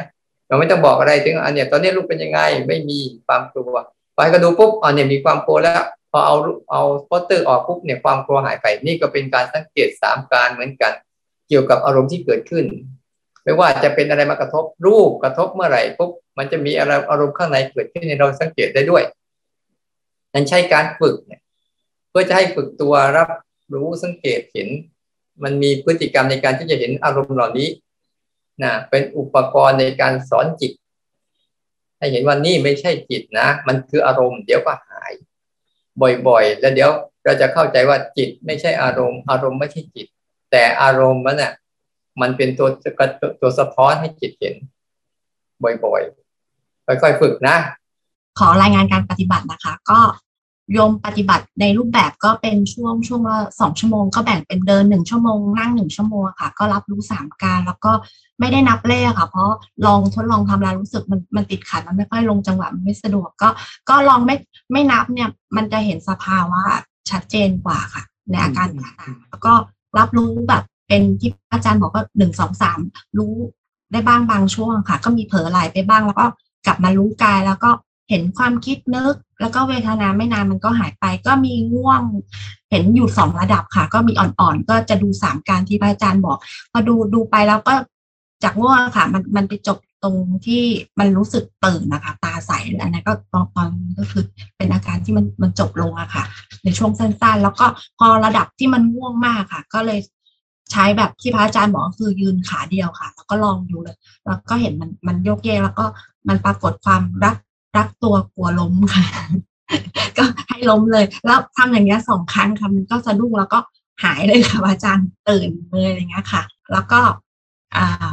เราไม่ต้องบอกอะไรถึงอันเนี้ยตอนนี้ลูกเป็นยังไงไม่มีความกลัวไปก็ดูปุ๊บอันเนี้ยมีความกลัวแล้ว พอเอาเอาโปสเตอร์ออกปุ๊บเนี่ยความกลัวหายไปนี่ก็เป็นการสังเกตสามการเหมือนกัน เกี่ยวกับอารมณ์ที่เกิดขึ้น ไม่ว่าจะเป็นอะไรมากระทบรูปกระทบเมื่อไหร่ปุ๊บมันจะมีอะไรอารมณ์ข้างในเกิดขึ้นในเราสังเกตได้ด้วย นั่นใช้การฝึกเนี่ยเพื่อจะให้ฝึกตัวรับรู้สังเกตเห็น มันมีพฤติกรรมในการที่จะเห็นอารมณ์เหล่านี้นะเป็นอุปกรณ์ในการสอนจิต ให้เห็นว่านี่ไม่ใช่จิตนะ มันคืออารมณ์เดี๋ยวก็หาย บ่อยๆ แล้วเดี๋ยวเราจะเข้าใจว่าจิตไม่ใช่อารมณ์ อารมณ์ไม่ใช่จิต แต่อารมณ์มันน่ะ มันเป็นตัวตัวสะท้อนให้จิตเห็น บ่อยๆ ค่อยๆฝึกนะ
ขอรายงานการปฏิบัตินะคะ ก็โยมปฏิบัติในรูปแบบก็เป็นช่วงช่วงละสองชั่วโมงก็แบ่งเป็นเดินหนึ่งชั่วโมงนั่งหนึ่งชั่วโมงค่ะ ก็รับรู้สามการแล้วก็ไม่ได้นับเลขค่ะ เพราะลองทดลองทำแล้วรู้สึกมันมันติดขัดมันไม่ค่อยลงจังหวะมันไม่สะดวกก็ ก็ลองไม่ไม่นับเนี่ย มันจะเห็นสภาวะชัดเจนกว่าค่ะ ในอาการต่างๆแล้วก็รับรู้แบบ เป็นที่อาจารย์บอกว่าหนึ่งสองสามรู้ได้บ้างบางช่วงค่ะ ก็มีเผลอไหลไปบ้าง แล้วก็กลับมารู้กายแล้วก็เห็นความคิดนึก แล้วก็เวทนาไม่นานมันก็หายไป ก็มีง่วง เห็นอยู่สองระดับค่ะ ก็มีอ่อนๆ ก็จะดูสามการที่พระอาจารย์บอก พอดูดูไปแล้วก็จากง่วงค่ะ มันมันไปจบตรงที่มันรู้สึกตื่นนะคะ ตาใสอันนั้นก็ตอนตอนนี้ก็คือเป็นอาการที่มันมันจบลงอะค่ะ ในช่วงสั้นๆ แล้วก็พอระดับที่มันง่วงมากค่ะ ก็เลย ใช้แบบที่พระอาจารย์บอกคือยืนขาเดียวค่ะ แล้วก็ลองดูเลย แล้วก็เห็นมันมันโยกเยกแล้วก็มันปรากฏความรักรักตัวกลัวล้มค่ะ ก็ให้ล้มเลย แล้วทำอย่างเงี้ยสองครั้งค่ะมันก็สะดุ้งแล้วก็หายเลยค่ะอาจารย์ตื่นเลยอะไรเงี้ยค่ะ แล้วก็อ่า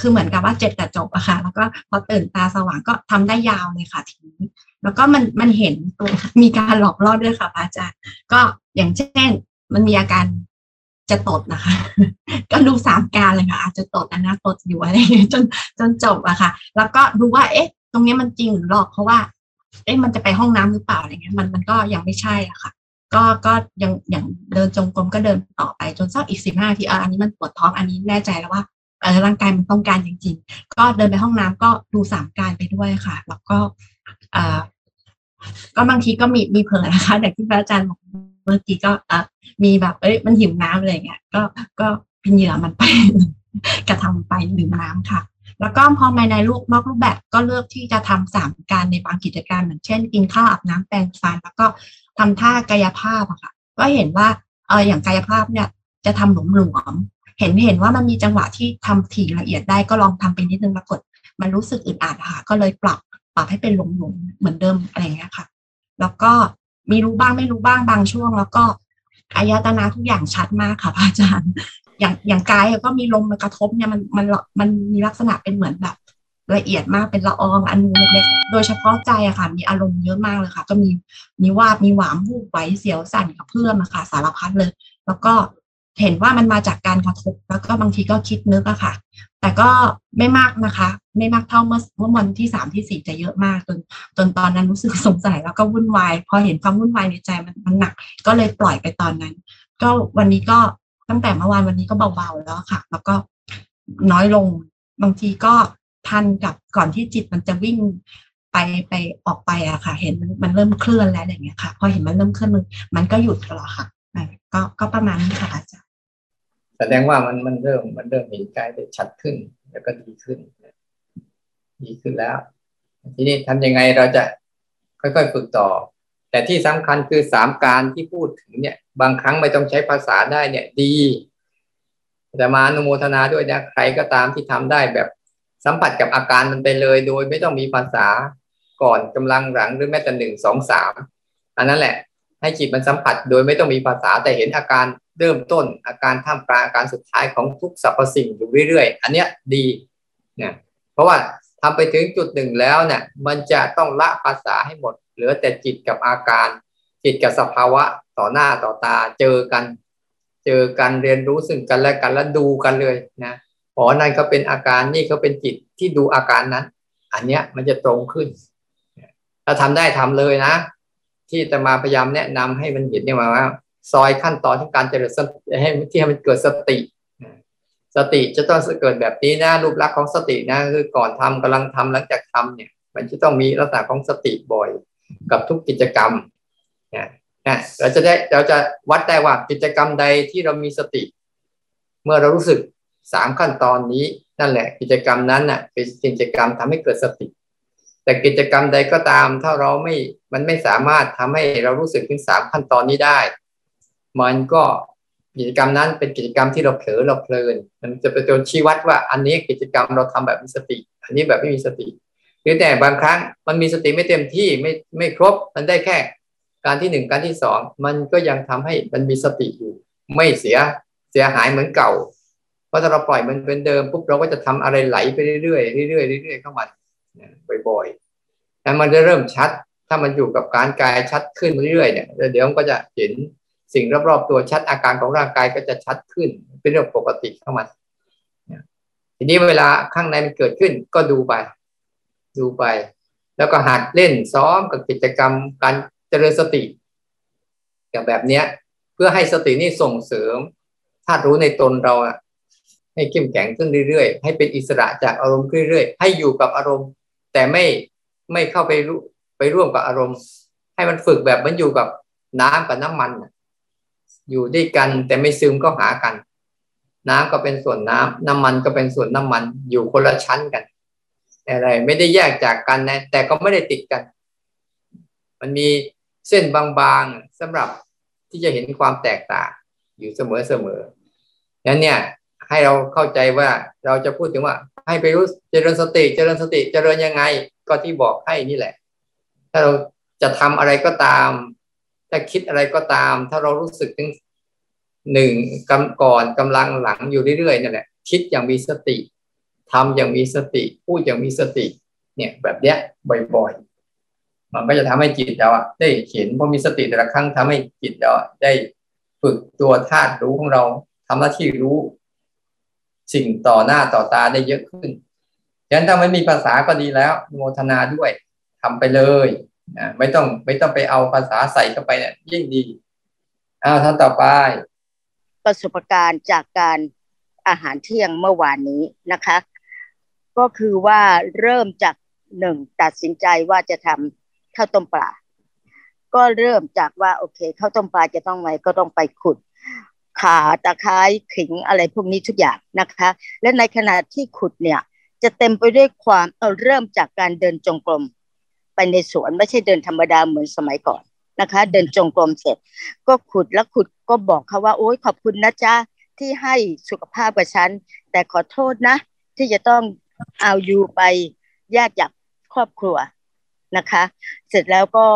คือเหมือนกับว่าเจ็ดแต่จบอะค่ะ แล้วก็พอตื่นตาสว่างก็ทำได้ยาวเลยค่ะทีนี้แล้วก็มันมันเห็นตัวมีการหลอกล่อด้วยค่ะอาจารย์ ก็อย่างเช่น มันมีอาการ จะตดนะคะ ก็ดูสามการเลยค่ะอาจจะตดนะตดอยู่อะไรเงี้ยจนจนจบอะค่ะ แล้วก็ดูว่า เอ๊ะ ตรงนี้มันจริงหรือหลอกเพราะว่า เอ๊ะมันจะไปห้องน้ำหรือเปล่าอะไรเงี้ยมันมันก็ยังไม่ใช่อะค่ะ ก็ก็ยังอย่างเดินจงกรมก็เดินต่อไปจนสักอีกสิบห้าทีเอออันนี้มันปวดท้องอันนี้แน่ใจแล้วว่าเออร่างกายมันต้องการจริงๆ ก็เดินไปห้องน้ำก็ดูสามการไปด้วยค่ะ แล้วก็เอ่าก็บางทีก็มีมีเผลอนะคะแต่ที่พระอาจารย์บอก เมื่อกี้ก็อะมีแบบเอ้ยมันหิวน้ำอะไรเงี้ยก็ก็พินเหยื่อมันไป กระทำไปดื่มน้ำค่ะ แล้วก็พอมาในรูปนอกรูปแบบก็เลือกที่จะทำสามการในบางกิจการเหมือนเช่น กินข้าวอาบน้ำแปรงฟัน แล้วก็ทำท่ากายภาพอะค่ะ ก็เห็นว่าเอออย่างกายภาพเนี่ยจะทำหลวมหลวมเห็นเห็นว่ามันมีจังหวะที่ทำถี่ละเอียดได้ก็ลองทำไปนิดนึงปรากฏมันรู้สึกอึดอัดค่ะ ก็เลยปรับปรับให้เป็นหลวมหลวมเหมือนเดิมอะไรเงี้ยค่ะ แล้วก็ มีรู้บ้างไม่รู้บ้างบางช่วง แล้วก็อายตนะทุกอย่างชัดมากค่ะอาจารย์ อย่างอย่างกายก็มีลมมากระทบเนี่ยมันมันมันมีลักษณะเป็นเหมือนแบบละเอียดมากเป็นละอองอนูเล็กๆโดยเฉพาะใจอะค่ะ มีอารมณ์เยอะมากเลยค่ะ ก็มีมีวาดมีหวามวูบไหวเสียวสั่นกับเพื่อนอะค่ะสารพัดเลย แล้วก็ เห็นว่ามันมาจากการกระทบแล้วก็บางทีก็คิดนึกอะค่ะ แต่ก็ไม่มากนะคะ ไม่มากเท่าเมื่อเมื่อวันที่สามที่สี่จะเยอะมากจนจนตอนนั้นรู้สึกสงสัยแล้วก็วุ่นวาย พอเห็นความวุ่นวายในใจมันมันหนัก ก็เลยปล่อยไปตอนนั้น ก็วันนี้ก็ตั้งแต่เมื่อวานวันนี้ก็เบาๆแล้วค่ะ แล้วก็น้อยลงบางทีก็ทันกับก่อนที่จิตมันจะวิ่งไปไปออกไปอะค่ะ เห็นมันเริ่มเคลื่อนแล้วอะไรเงี้ยค่ะ พอเห็นมันเริ่มเคลื่อนมันมันก็หยุดแล้วค่ะก็ก็ประมาณนี้ค่ะอาจารย์
แสดงว่ามันมันเริ่มมันเริ่มเห็นกายได้ชัดขึ้น แล้วก็ดีขึ้น ดีขึ้นแล้ว ทีนี้ทำยังไงเราจะค่อยๆฝึกต่อ แต่ที่สำคัญคือสามการที่พูดถึงเนี่ย บางครั้งไม่ต้องใช้ภาษาได้เนี่ย ดีแต่มาอนุโมทนาด้วยนะใครก็ตามที่ทำได้แบบสัมผัสกับอาการมันไปเลย โดยไม่ต้องมีภาษาก่อนกำลังหลังหรือแม้แต่หนึ่งสองสามอันนั้นแหละ ให้จิตมันสัมผัสโดยไม่ต้องมีภาษาแต่เห็นอาการเริ่มต้น อาการท่ามกลางอาการสุดท้ายของทุกสรรพสิ่งอยู่เรื่อยๆ อันเนี้ยดีเนี่ยเพราะว่าทำไปถึงจุดหนึ่งแล้วเนี่ยมันจะต้องละภาษาให้หมด เหลือแต่จิตกับอาการ จิตกับสภาวะต่อหน้าต่อตาเจอกัน เจอกันเรียนรู้ซึ่งกันและกันแล้วดูกันเลยนะอ๋อนั่นเขาเป็นอาการนี่เขาเป็นจิตที่ดูอาการนั้น อันเนี้ยมันจะตรงขึ้น ถ้าทำได้ทำเลยนะ ที่จะมาพยายามแนะนำให้มันเห็นเนี่ยมาว่า ซอยขั้นตอนของการเจริญสติให้ที่ให้มันเกิดสติ สติจะต้องเกิดแบบนี้นะรูปลักษณ์ของสตินะคือก่อนทำกำลังทำหลังจากทำเนี่ย มันจะต้องมีลักษณะของสติบ่อยกับทุกกิจกรรมเนี่ยเราจะได้เราจะวัดได้ว่ากิจกรรมใดที่เรามีสติ เมื่อเรารู้สึกสามขั้นตอนนี้นั่นแหละ กิจกรรมนั้นน่ะเป็นกิจกรรมทำให้เกิดสติ แต่กิจกรรมใดก็ตาม ถ้าเราไม่ มันไม่สามารถทำให้เรารู้สึกถึงสามขั้นตอนนี้ได้ มันก็กิจกรรมนั้นเป็นกิจกรรมที่เราเผลอเราเพลิน มันจะเป็นตัวชี้วัดว่าอันนี้กิจกรรมเราทำแบบมีสติ อันนี้แบบไม่มีสติ หรือแต่บางครั้งมันมีสติไม่เต็มที่ไม่ไม่ครบ มันได้แค่ การที่หนึ่งการที่สองมันก็ยังทำให้มันมีสติอยู่ ไม่เสียเสียหายเหมือนเก่าเพราะถ้าเราปล่อยมันเป็นเดิมปุ๊บเราก็จะทำอะไรไหลไปเรื่อยๆเรื่อยๆเรื่อยๆเข้ามาบ่อยๆแล้วมันจะเริ่มชัด ถ้ามันอยู่กับการกายชัดขึ้นเรื่อยๆเนี่ยเดี๋ยวมันก็จะเห็นสิ่งรอบๆตัวชัดอาการของร่างกายก็จะชัดขึ้น เป็นเรื่องปกติเข้ามาทีนี้เวลาข้างในมันเกิดขึ้นก็ดูไป ดูไป แล้วก็หัดเล่นซ้อมกับกิจกรรมการเจริญสติกับแบบเนี้ย เพื่อให้สตินี่ส่งเสริมธาตุรู้ในตนเราอะให้เข้มแข็งขึ้นเรื่อยๆ ให้เป็นอิสระจากอารมณ์เรื่อยๆ ให้อยู่กับอารมณ์ แต่ไม่ไม่เข้าไปรู้ ไปร่วมกับอารมณ์ ให้มันฝึกแบบมันอยู่กับน้ำกับน้ำมันอยู่ด้วยกันแต่ไม่ซึมก็หากัน น้ำก็เป็นส่วนน้ำน้ำมันก็เป็นส่วนน้ำมัน อยู่คนละชั้นกัน อะไร ไม่ได้แยกจากกันนะ แต่ก็ไม่ได้ติดกัน มันมีเส้นบางๆสำหรับที่จะเห็นความแตกต่างอยู่เสมอๆนั้นเนี่ยให้เราเข้าใจว่าเราจะพูดถึงว่า ให้ไปรู้เจริญสติ เจริญสติ เจริญยังไง ก็ที่บอกให้นี่แหละ ถ้าเราจะทำอะไรก็ตาม ถ้าคิดอะไรก็ตาม ถ้าเรารู้สึกถึงหนึ่งกำก่อนกำลังหลังอยู่เรื่อยๆนั่นแหละคิดอย่างมีสติทำอย่างมีสติพูดอย่างมีสติ เนี่ยแบบเนี้ยบ่อยๆ มันก็จะทำให้จิตเราได้เห็นพอมีสติแต่ละครั้งทำให้จิตเราได้ฝึกตัวธาตุรู้ของเราทำหน้าที่รู้ สิ่งต่อหน้าต่อตาได้เยอะขึ้นฉะนั้นถ้าไม่มีภาษาก็ดีแล้วโมทนาด้วย ทำไปเลยนะไม่ต้องไม่ต้องไปเอาภาษาใส่เข้าไปเนี่ยยิ่งดีอ้าวท่านต่อไป
ประสบการณ์จากการอาหารเที่ยงเมื่อวานนี้นะคะ ก็คือว่าเริ่มจากหนึ่งตัดสินใจว่าจะทำข้าวต้มปลาก็เริ่มจากว่าโอเคข้าวต้มปลาจะต้องไงก็ต้องไปขุด ขาตะไคร้ขิงอะไรพวกนี้ทุกอย่างนะคะ และในขณะที่ขุดเนี่ย จะเต็มไปด้วยความเออเริ่มจากการเดินจงกรม ไปในสวนไม่ใช่เดินธรรมดาเหมือนสมัยก่อนนะคะ เดินจงกรมเสร็จ ก็ขุดแล้วขุดก็บอกเขาว่า โอ๊ยขอบคุณนะจ๊ะที่ให้สุขภาพกับฉัน แต่ขอโทษนะ ที่จะต้องเอาอยู่ไปแยกจากครอบครัวนะคะ เสร็จแล้วก็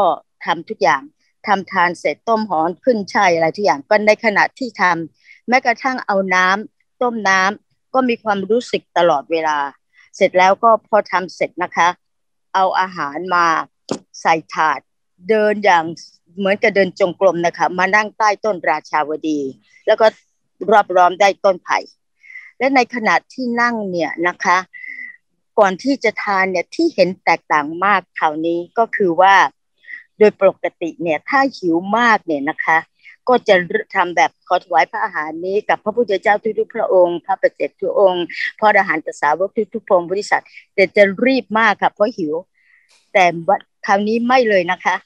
ทำทุกอย่างทำทานเสร็จต้มหอมขึ้นช่ายอะไรทุกอย่างก็ในขณะที่ทำแม้กระทั่งเอาน้ำต้มน้ำก็มีความรู้สึกตลอดเวลา เสร็จแล้วก็พอทำเสร็จนะคะ เอาอาหารมาใส่ถาด เดินอย่างเหมือนกับเดินจงกรมนะคะ มานั่งใต้ต้นราชาวดี แล้วก็รอบร้อมได้ต้นไผ่ และในขณะที่นั่งเนี่ยนะคะ ก่อนที่จะทานเนี่ยที่เห็นแตกต่างมากคราวนี้ก็คือว่า โดยปกติเนี่ยถ้าหิวมากเนี่ยนะคะ ก็จะทำแบบขอถวายพระอาหารนี้กับพระพุทธเจ้าทุกๆพระองค์ พระประเจกทุกองค์พระอรหันตสาวกทุกๆพงค์บริษัทแต่จะรีบมากค่ะเพราะหิว แต่คราวนี้ไม่เลยนะคะ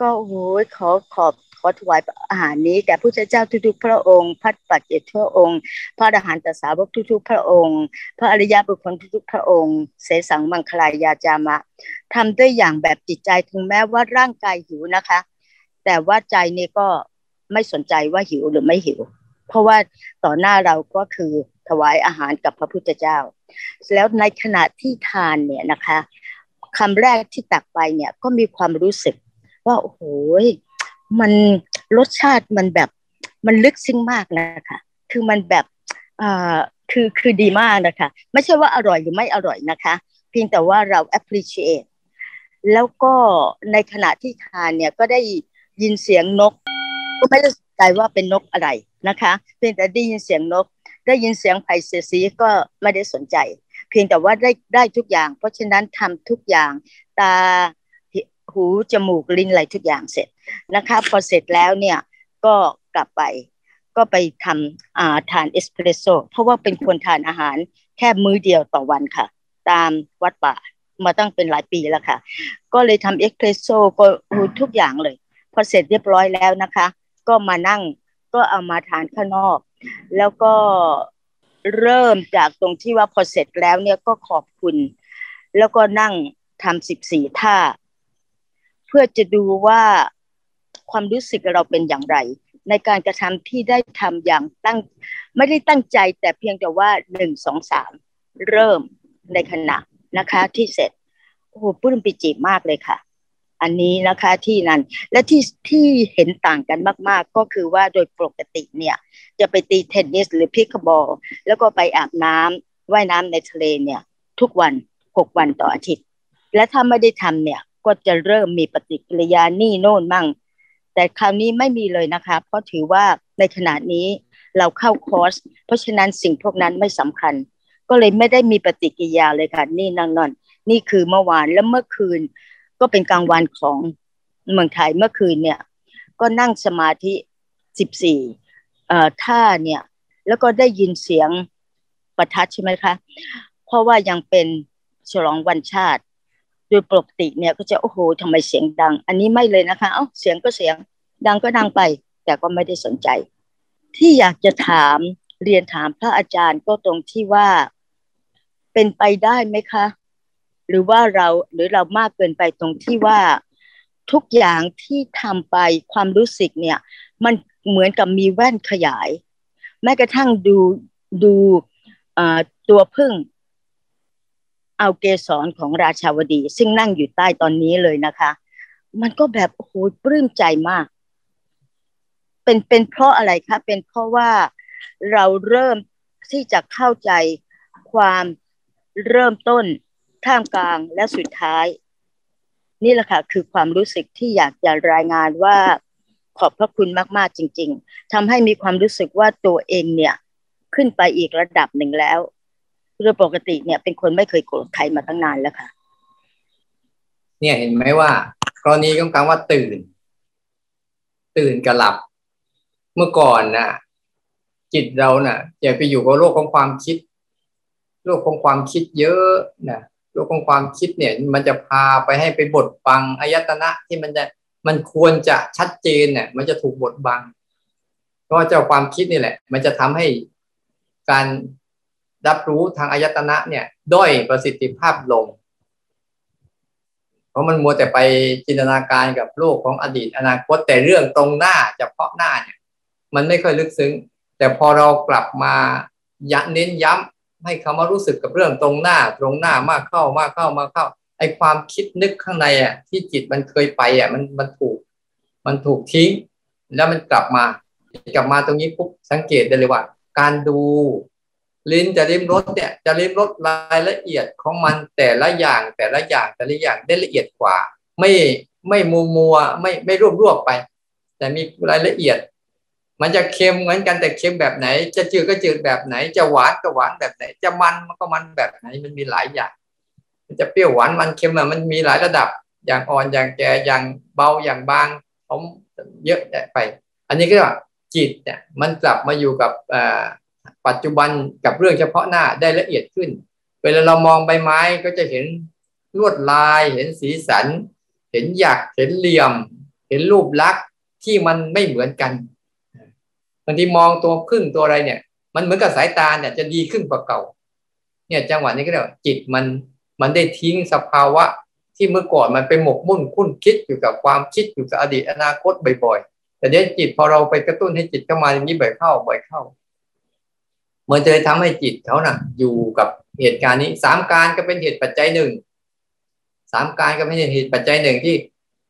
ก็โอ้ยขอขอบขอถวายอาหารนี้แก่พระเจ้าทุกๆ พระองค์พระปัจเจกทุกองค์ พระอรหันตสาวกทุกๆ พระองค์ พระอริยบุคคลทุกๆ พระองค์ เสสังมังคลายาจามะทำด้วยอย่างแบบจิตใจถึงแม้ว่าร่างกายหิวนะคะ แต่ว่าใจนี่ก็ ไม่สนใจว่าหิวหรือไม่หิว เพราะว่าต่อหน้าเราก็คือถวายอาหารกับพระพุทธเจ้า แล้วในขณะที่ทานเนี่ยนะคะคำแรกที่ตักไปเนี่ยก็มีความรู้สึก ว่าโอ้โหมันรสชาติมันแบบมันลึกซึ้งมากนะคะ คือมันแบบอ่าคือคือดีมากนะคะ ไม่ใช่ว่าอร่อยหรือไม่อร่อยนะคะ เพียงแต่ว่าเรา appreciate แล้วก็ในขณะที่ทานเนี่ยก็ได้ยินเสียงนก ก็ไม่ได้ใจว่าเป็นนกอะไรนะคะเพียงแต่ได้ยินเสียงนก ได้ยินเสียงไผ่เสียสีก็ไม่ได้สนใจ เพียงแต่ว่าได้ได้ทุกอย่าง เพราะฉะนั้นทำทุกอย่างตาหูจมูกลิ้นอะไรทุกอย่างเสร็จนะคะพอเสร็จแล้วเนี่ยก็กลับไปก็ไปทำอาทานเอสเพรสโซเพราะว่าเป็นคนทานอาหารแค่มื้อเดียวต่อวันค่ะ ตามวัดป่ามาตั้งเป็นหลายปีแล้วค่ะ ก็เลยทำเอสเพรสโซก็ทุกอย่างเลย พอเสร็จเรียบร้อยแล้วนะคะ ก็มานั่ง ก็เอามาทานข้างนอก แล้วก็เริ่มจากตรงที่ว่าพอเสร็จแล้วเนี่ยก็ขอบคุณ แล้วก็นั่งทำสิบสี่ท่า เพื่อจะดูว่าความรู้สึกเราเป็นอย่างไร ในการกระทำที่ได้ทำอย่างตั้ง ไม่ได้ตั้งใจแต่เพียงแต่ว่าหนึ่งสองสามเริ่มในขณะนะคะที่เสร็จโอ้โหปลื้มปิจิมากเลยค่ะ อันนี้นะคะที่นั่นและที่ที่เห็นต่างกันมาก ๆ ก็คือว่าโดยปกติเนี่ยจะไปตีเทนนิสหรือพิกบอลแล้วก็ไปอาบน้ำว่ายน้ำในทะเลเนี่ยทุกวันหกวันต่ออาทิตย์ และถ้าไม่ได้ทำเนี่ยก็จะเริ่มมีปฏิกิริยานี่โน่นมั่ง แต่คราวนี้ไม่มีเลยนะคะเพราะถือว่าในขณะนี้เราเข้าคอร์ส เพราะฉะนั้นสิ่งพวกนั้นไม่สำคัญ ก็เลยไม่ได้มีปฏิกิริยาเลยค่ะนี่นั่งนอนนี่คือเมื่อวานแล้วเมื่อคืน ก็เป็นกลางวันของเมืองไทยเมื่อคืนเนี่ย ก็นั่งสมาธิสิบสี่ท่าเนี่ย แล้วก็ได้ยินเสียงประทัดใช่ไหมคะ เพราะว่ายังเป็นฉลองวันชาติ โดยปกติเนี่ยก็จะโอ้โหทำไมเสียงดัง อันนี้ไม่เลยนะคะ เอ้าเสียงก็เสียงดังก็ดังไป แต่ก็ไม่ได้สนใจ ที่อยากจะถามเรียนถามพระอาจารย์ก็ตรงที่ว่าเป็นไปได้ไหมคะ หรือว่าเราหรือเรามากเกินไปตรงที่ว่าทุกอย่างที่ทำไปความรู้สึกเนี่ย มันเหมือนกับมีแว่นขยาย แม้กระทั่งดูดูตัวพึ่งเอาเกสรของราชาวดี ซึ่งนั่งอยู่ใต้ตอนนี้เลยนะคะ มันก็แบบโอ้โหปลื้มใจมาก เป็นเป็นเพราะอะไรคะเป็นเพราะว่าเราเริ่มที่จะเข้าใจความเริ่มต้น ท่ามกลางและสุดท้าย นี่แหละค่ะคือความรู้สึกที่อยากจะรายงานว่าขอบพระคุณมากๆจริง ๆทำให้มีความรู้สึกว่าตัวเองเนี่ยขึ้นไปอีกระดับหนึ่งแล้วโดยปกติเนี่ยเป็นคนไม่เคยโกรธใครมาตั้งนานแล้วค่ะ
เนี่ยเห็นไหมว่า กรณีของการว่าตื่น ตื่นกับหลับ เมื่อก่อนน่ะ จิตเราน่ะอย่าไปอยู่กับโลกของความคิด โลกของความคิดเยอะนะ โลกของความคิดเนี่ยมันจะพาไปให้ไปบดบังอายตนะที่มันจะมันควรจะชัดเจนเนี่ยมันจะถูกบดบังเพราะเจ้าความคิดนี่แหละ มันจะทำให้การรับรู้ทางอายตนะเนี่ย ด้อยประสิทธิภาพลง เพราะมันมัวแต่ไปจินตนาการกับโลกของอดีต อนาคตแต่เรื่องตรงหน้าเฉพาะหน้าเนี่ย มันไม่ค่อยลึกซึ้ง แต่พอเรากลับมายัเน้นย้ำ ให้คำว่ารู้สึกกับเรื่องตรงหน้าตรงหน้ามากเข้ามากเข้ามากเข้า ไอความคิดนึกข้างในอะที่จิตมันเคยไปอะมันมันถูก มันถูกทิ้ง แล้วมันกลับมากลับมาตรงนี้ปุ๊บสังเกตได้เลยว่า การดูลิ้นจะริมรสเนี่ยจะริมรสรายละเอียดของมันแต่ละอย่างแต่ละอย่างแต่ละอย่างได้ละเอียดกว่า ไม่ไม่มัวมัวไม่ไม่รวบรวบไป แต่มีรายละเอียด มันจะเค็มเหมือนกันแต่เค็มแบบไหน จะจืดก็จืดแบบไหน จะหวานก็หวานแบบไหน จะมันมันก็มันแบบไหนมันมีหลายอย่าง มันจะเปรี้ยวหวานมันเค็มมันมีหลายระดับ อย่างอ่อนอย่างแก่อย่างเบาอย่างบางผมเยอะไป อันนี้ก็จิตเนี่ยมันกลับมาอยู่กับปัจจุบันกับเรื่องเฉพาะหน้าได้ละเอียดขึ้น เวลาเรามองใบไม้ก็จะเห็นลวดลาย เห็นสีสัน เห็นหยักเห็นเหลี่ยม เห็นรูปลักษณ์ที่มันไม่เหมือนกัน บางทีมองตัวพึ่งตัวอะไรเนี่ย มันเหมือนกับสายตาเนี่ยจะดีขึ้นกว่าเก่า เนี่ยจังหวะนี้ก็เรียกว่าจิตมันมันได้ทิ้งสภาวะที่เมื่อก่อนมันไปหมกมุ่นคุ้นคิดอยู่กับความคิดอยู่กับอดีตอนาคตบ่อยๆ แต่เดี๋ยวจิตพอเราไปกระตุ้นให้จิตเข้ามาอย่างนี้บ่อยเข้าบ่อยเข้ามันจะทำให้จิตเขานะ่ะ อยู่กับเหตุการณ์นี้สามการก็เป็นเหตุปัจจัยหนึ่งสามการก็เป็นเหตุปัจจัยหนึ่งที่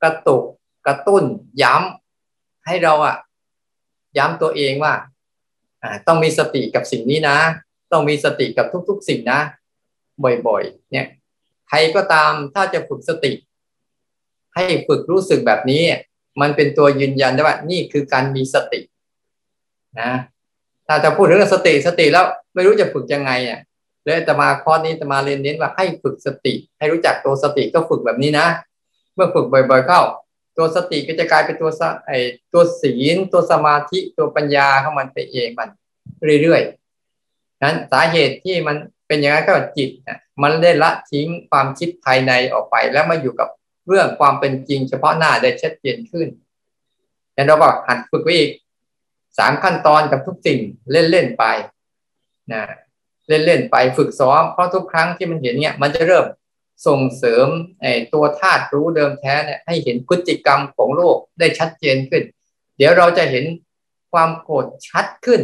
กระตุกกระตุ้นย้ำให้เราอะ ย้ำตัวเองว่าต้องมีสติกับสิ่งนี้นะ ต้องมีสติกับทุกๆ สิ่งนะ บ่อยๆ เนี่ย ใครก็ตามถ้าจะฝึกสติ ให้ฝึกรู้สึกแบบนี้ มันเป็นตัวยืนยันได้ว่านี่คือการมีสตินะถ้าจะพูดถึงสติสติแล้วไม่รู้จะฝึกยังไงอะเลยแต่มาข้อนี้จะมาเรียนเน้นว่าให้ฝึกสติ ให้รู้จักตัวสติก็ฝึกแบบนี้นะ เมื่อฝึกบ่อย ๆ เข้า ตัวสติก็จะกลายเป็นตัวไอตัวศีล ตัวสมาธิตัวปัญญาเข้ามันไปเองมัน เรื่อยๆนั้นสาเหตุที่มันเป็นอย่างนั้นก็จิตนะมันได้ละทิ้งความคิดภายในออกไป แล้วมาอยู่กับเรื่องความเป็นจริงเฉพาะหน้าได้ชัดเจนขึ้นแต่เราก็หัดฝึกไว้อีกสามขั้นตอนกับทุกสิ่งเล่นเล่นไปนะเล่นเล่นไปฝึกซ้อมเพราะทุกครั้งที่มันเห็นเนี่ย มันจะเริ่ม ส่งเสริมตัวธาตุรู้เดิมแท้เนี่ยให้เห็นพฤติกรรมของโลกได้ชัดเจนขึ้น เดี๋ยวเราจะเห็นความโกรธชัดขึ้น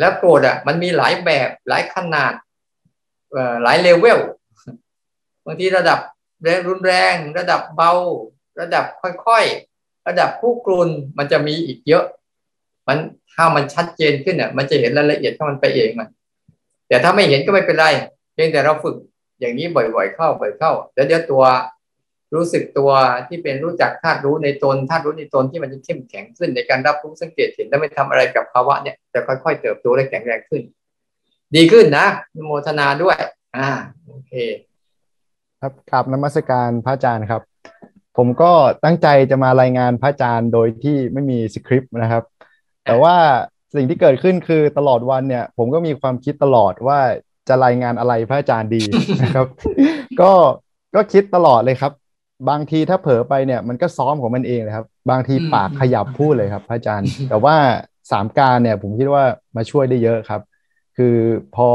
แล้วโกรธอะมันมีหลายแบบหลายขนาดหลายเลเวลบางทีระดับแรงรุนแรง ระดับเบา ระดับค่อยๆ ระดับผู้กลุนมันจะมีอีกเยอะ มันถ้ามันชัดเจนขึ้นเนี่ยมันจะเห็นรายละเอียดของมันไปเองมันแต่ถ้าไม่เห็นก็ไม่เป็นไรเพียงแต่เราฝึก อย่างนี้บ่อยๆเข้าบ่อยเข้าแล้วเดี๋ยวตัวรู้สึกตัวที่เป็นรู้จักธาตุรู้ในตนธาตุรู้ในตนที่มันจะเข้มแข็งขึ้นในการรับรู้สังเกตเห็นและไม่ทำอะไรกับภาวะเนี่ยจะค่อยๆเติบโตและแข็งแรงขึ้น ดีขึ้นนะโมทนาด้วย อ่าโอเค
ครับกราบนมัสการพระอาจารย์ครับ ผมก็ตั้งใจจะมารายงานพระอาจารย์โดยที่ไม่มีสคริปต์นะครับ แต่ว่าสิ่งที่เกิดขึ้นคือตลอดวันเนี่ย ผมก็มีความคิดตลอดว่า จะรายงานอะไรพระอาจารย์ดีนะครับ ก็ก็คิดตลอดเลยครับ บางทีถ้าเผลอไปเนี่ยมันก็ซ้อมของมันเองเลยครับ บางทีปากขยับพูดเลยครับ พระอาจารย์ แต่ว่าสามการเนี่ย ผมคิดว่ามาช่วยได้เยอะครับ คือพอ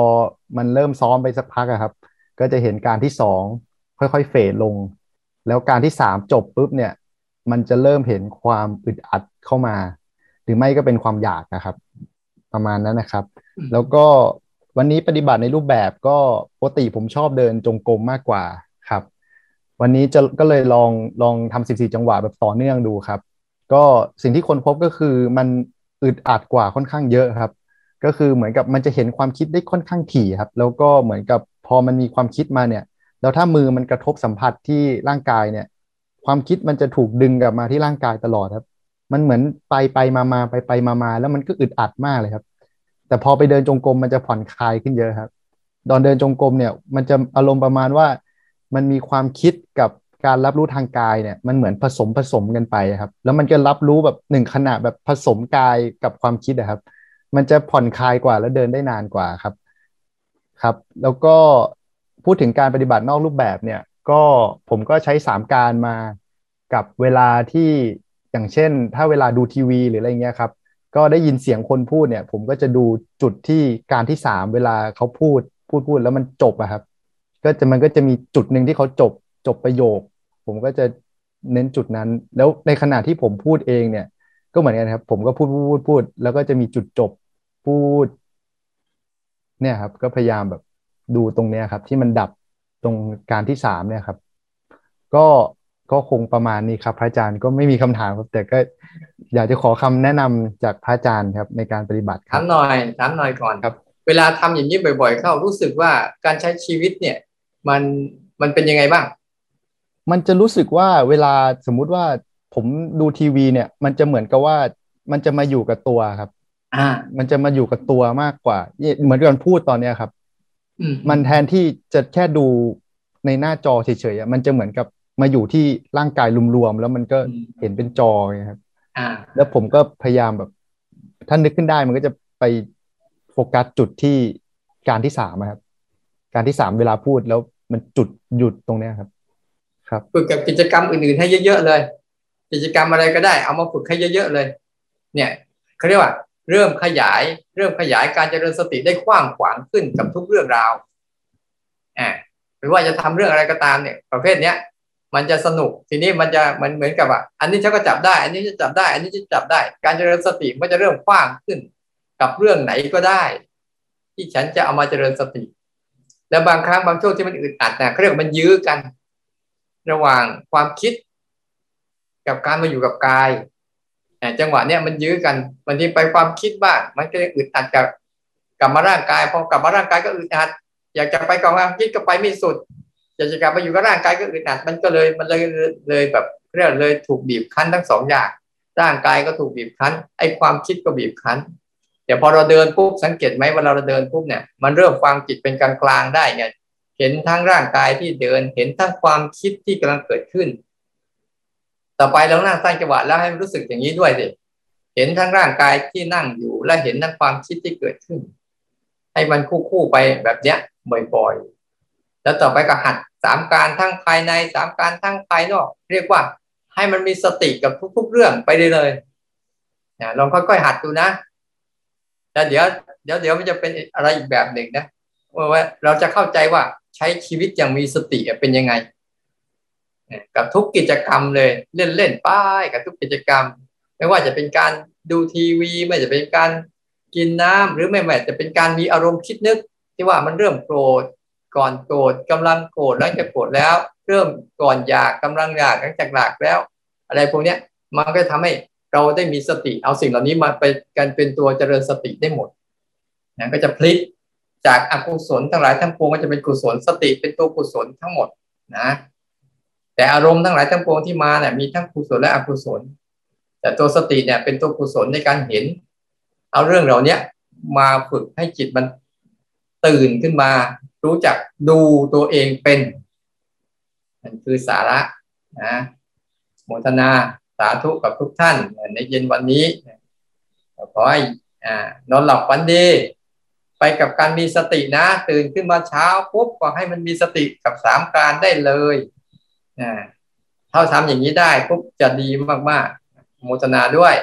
มันเริ่มซ้อมไปสักพักครับ ก็จะเห็นการที่สองค่อยๆเฟดลง แล้วการที่สามจบปุ๊บเนี่ย มันจะเริ่มเห็นความอึดอัดเข้ามา หรือไม่ก็เป็นความอยากนะครับ ประมาณนั้นนะครับ แล้วก็ วันนี้ปฏิบัติในรูปแบบก็ปกติผมชอบเดินจงกรมมากกว่าครับ วันนี้จะก็เลยลองลองทำสิบสี่จังหวะแบบต่อเนื่องดูครับ ก็สิ่งที่คนพบก็คือมันอึดอัดกว่าค่อนข้างเยอะครับ ก็คือเหมือนกับมันจะเห็นความคิดได้ค่อนข้างถี่ครับ แล้วก็เหมือนกับพอมันมีความคิดมาเนี่ย แล้วถ้ามือมันกระทบสัมผัสที่ร่างกายเนี่ย ความคิดมันจะถูกดึงกลับมาที่ร่างกายตลอดครับ มันเหมือนไปไปมามาไปไปมามาแล้วมันก็อึดอัดมากเลยครับ แต่พอไปเดินจงกรมมันจะผ่อนคลายขึ้นเยอะครับ ตอนเดินจงกรมเนี่ย มันจะอารมณ์ประมาณว่า มันมีความคิดกับการรับรู้ทางกายเนี่ย มันเหมือนผสมผสมกันไปครับ แล้วมันก็รับรู้แบบหนึ่งขณะแบบผสมกายกับความคิดนะครับ มันจะผ่อนคลายกว่าแล้วเดินได้นานกว่าครับ ครับ แล้วก็พูดถึงการปฏิบัตินอกรูปแบบเนี่ย ก็ผมก็ใช้สามการมากับเวลาที่อย่างเช่น ถ้าเวลาดูทีวีหรืออะไรเงี้ยครับ ก็ได้ยินเสียงคนพูดเนี่ย ผมก็จะดูจุดที่การที่สามเวลาเขาพูดพูดพูดแล้วมันจบอะครับ ก็จะมันก็จะมีจุดหนึ่งที่เขาจบจบประโยค ผมก็จะเน้นจุดนั้น แล้วในขณะที่ผมพูดเองเนี่ย ก็เหมือนกันครับ ผมก็พูดพูดพูดแล้วก็จะมีจุดจบพูด เนี่ยครับ ก็พยายามแบบดูตรงเนี้ยครับ ที่มันดับตรงการที่สามเนี่ยครับ ก็ ก็คงประมาณนี้ครับ พระอาจารย์ก็ไม่มีคำถามครับ แต่ก็อยากจะขอคำแนะนำจากพระอาจารย์ครับในการปฏิบัติ
ถามหน่อยถามหน่อยก่อนครับ เวลาทำอย่างนี้บ่อย ๆ เข้ารู้สึกว่าการใช้ชีวิตเนี่ย มันมันเป็นยังไงบ้าง
มันจะรู้สึกว่าเวลาสมมุติว่าผมดูทีวีเนี่ย มันจะเหมือนกับว่ามันจะมาอยู่กับตัวครับ
อ่า
มันจะมาอยู่กับตัวมากกว่า เหมือนกันพูดตอนเนี้ยครับ
อืม
มันแทนที่จะแค่ดูในหน้าจอเฉยๆอะมันจะเหมือนกับ มาอยู่ที่ร่างกายรวมๆแล้วมันก็เห็นเป็นจอไงครับ
อ่า
แล้วผมก็พยายามแบบถ้านึกขึ้นได้มันก็จะไปโฟกัสจุดที่การที่สามอะครับ การที่สามเวลาพูดแล้วมันจุดหยุดตรงเนี้ยครับ ครับ
ฝึกกับกิจกรรมอื่นๆให้เยอะๆเลย กิจกรรมอะไรก็ได้ เอามาฝึกให้เยอะๆเลย เนี่ยเขาเรียกว่า เริ่มขยาย เริ่มขยายการเจริญสติได้กว้างขวางขึ้นกับทุกเรื่องราวอ่าหรือว่าจะทำเรื่องอะไรก็ตามเนี่ย ประเภทเนี้ย มันจะสนุกทีนี้มันจะมันเหมือนกับว่าอันนี้ฉันก็จับได้ อันนี้จะจับได้ อันนี้จะจับได้ การเจริญสติมันจะเริ่มกว้างขึ้น กับเรื่องไหนก็ได้ ที่ฉันจะเอามาเจริญสติ แล้วบางครั้งบางช่วงที่มันอึดอัดนะเขาเรียกว่ามันยื้อกัน ระหว่างความคิด กับการมาอยู่กับกายจังหวะเนี้ยมันยื้อกันบางทีไปความคิดบ้างมันก็ยังอึดอัดกับกลับมาร่างกายพอกลับมาร่างกายก็อึดอัด อยากจะไปกับความคิดก็ไปไม่สุด อยากจะกลับมาอยู่กับร่างกายก็อึดอัดมันก็เลยมันเลยเลยแบบเรียกเลยถูกบีบคั้นทั้งสองอย่าง ร่างกายก็ถูกบีบคั้น ไอ้ความคิดก็บีบคั้นแต่พอเราเดินปุ๊บสังเกตไหมเวลาเราเดินปุ๊บเนี่ยมันเริ่มฟังจิตเป็นกลางกลางได้ไงเห็นทั้งร่างกายที่เดิน เห็นทั้งความคิดที่กำลังเกิดขึ้น ต่อไปเรานั่งสร้างจังหวะแล้วให้รู้สึกอย่างนี้ด้วยสิเห็นทั้งร่างกายที่นั่งอยู่และเห็นทั้งความคิดที่เกิดขึ้น ให้มันคู่ๆไปแบบเนี้ยบ่อยๆ แล้วต่อไปก็หัดสามการทั้งภายในสามการทั้งภายนอก เรียกว่าให้มันมีสติกับทุก ๆ เรื่องไปเลยเลยนะลองค่อยๆหัดดูนะแล้วเดี๋ยวเดี๋ยวเดี๋ยวมันจะเป็นอะไรอีกแบบหนึ่งนะว่าเราจะเข้าใจว่าใช้ชีวิตอย่างมีสติเป็นยังไงกับทุกกิจกรรมเลยเล่นเล่นป้ายกับทุกกิจกรรม ไม่ว่าจะเป็นการดูทีวี ไม่จะเป็นการกินน้ำหรือไม่ไม่จะเป็นการมีอารมณ์คิดนึก ที่ว่ามันเริ่มโกรธ ก่อนโกรธกำลังโกรธหลังจากโกรธแล้ว เริ่มก่อนอยากกำลังอยากหลังจากอยากแล้ว อะไรพวกเนี้ยมันก็ทำให้เราได้มีสติเอาสิ่งเหล่านี้มาไปกันเป็นตัวเจริญสติได้หมดนะก็จะพลิกจากอกุศลทั้งหลายทั้งปวงก็จะเป็นกุศลสติเป็นตัวกุศลทั้งหมดนะ แต่อารมณ์ทั้งหลายทั้งปวงที่มาเนี่ยมีทั้งกุศลและอกุศล แต่ตัวสติเนี่ยเป็นตัวกุศลในการเห็น เอาเรื่องเหล่านี้มาฝึกให้จิตมันตื่นขึ้นมา รู้จักดูตัวเองเป็นนั่นคือสาระนะโมทนาสาธุกับทุกท่าน ในเย็นวันนี้ขอให้อนอนหลับฝันดีไปกับการมีสตินะ ตื่นขึ้นมาเช้าปุ๊บก็ให้มันมีสติกับสามการได้เลยอ่าถ้าทำอย่างนี้ได้ปุ๊บจะดีมากๆโมทนาด้วย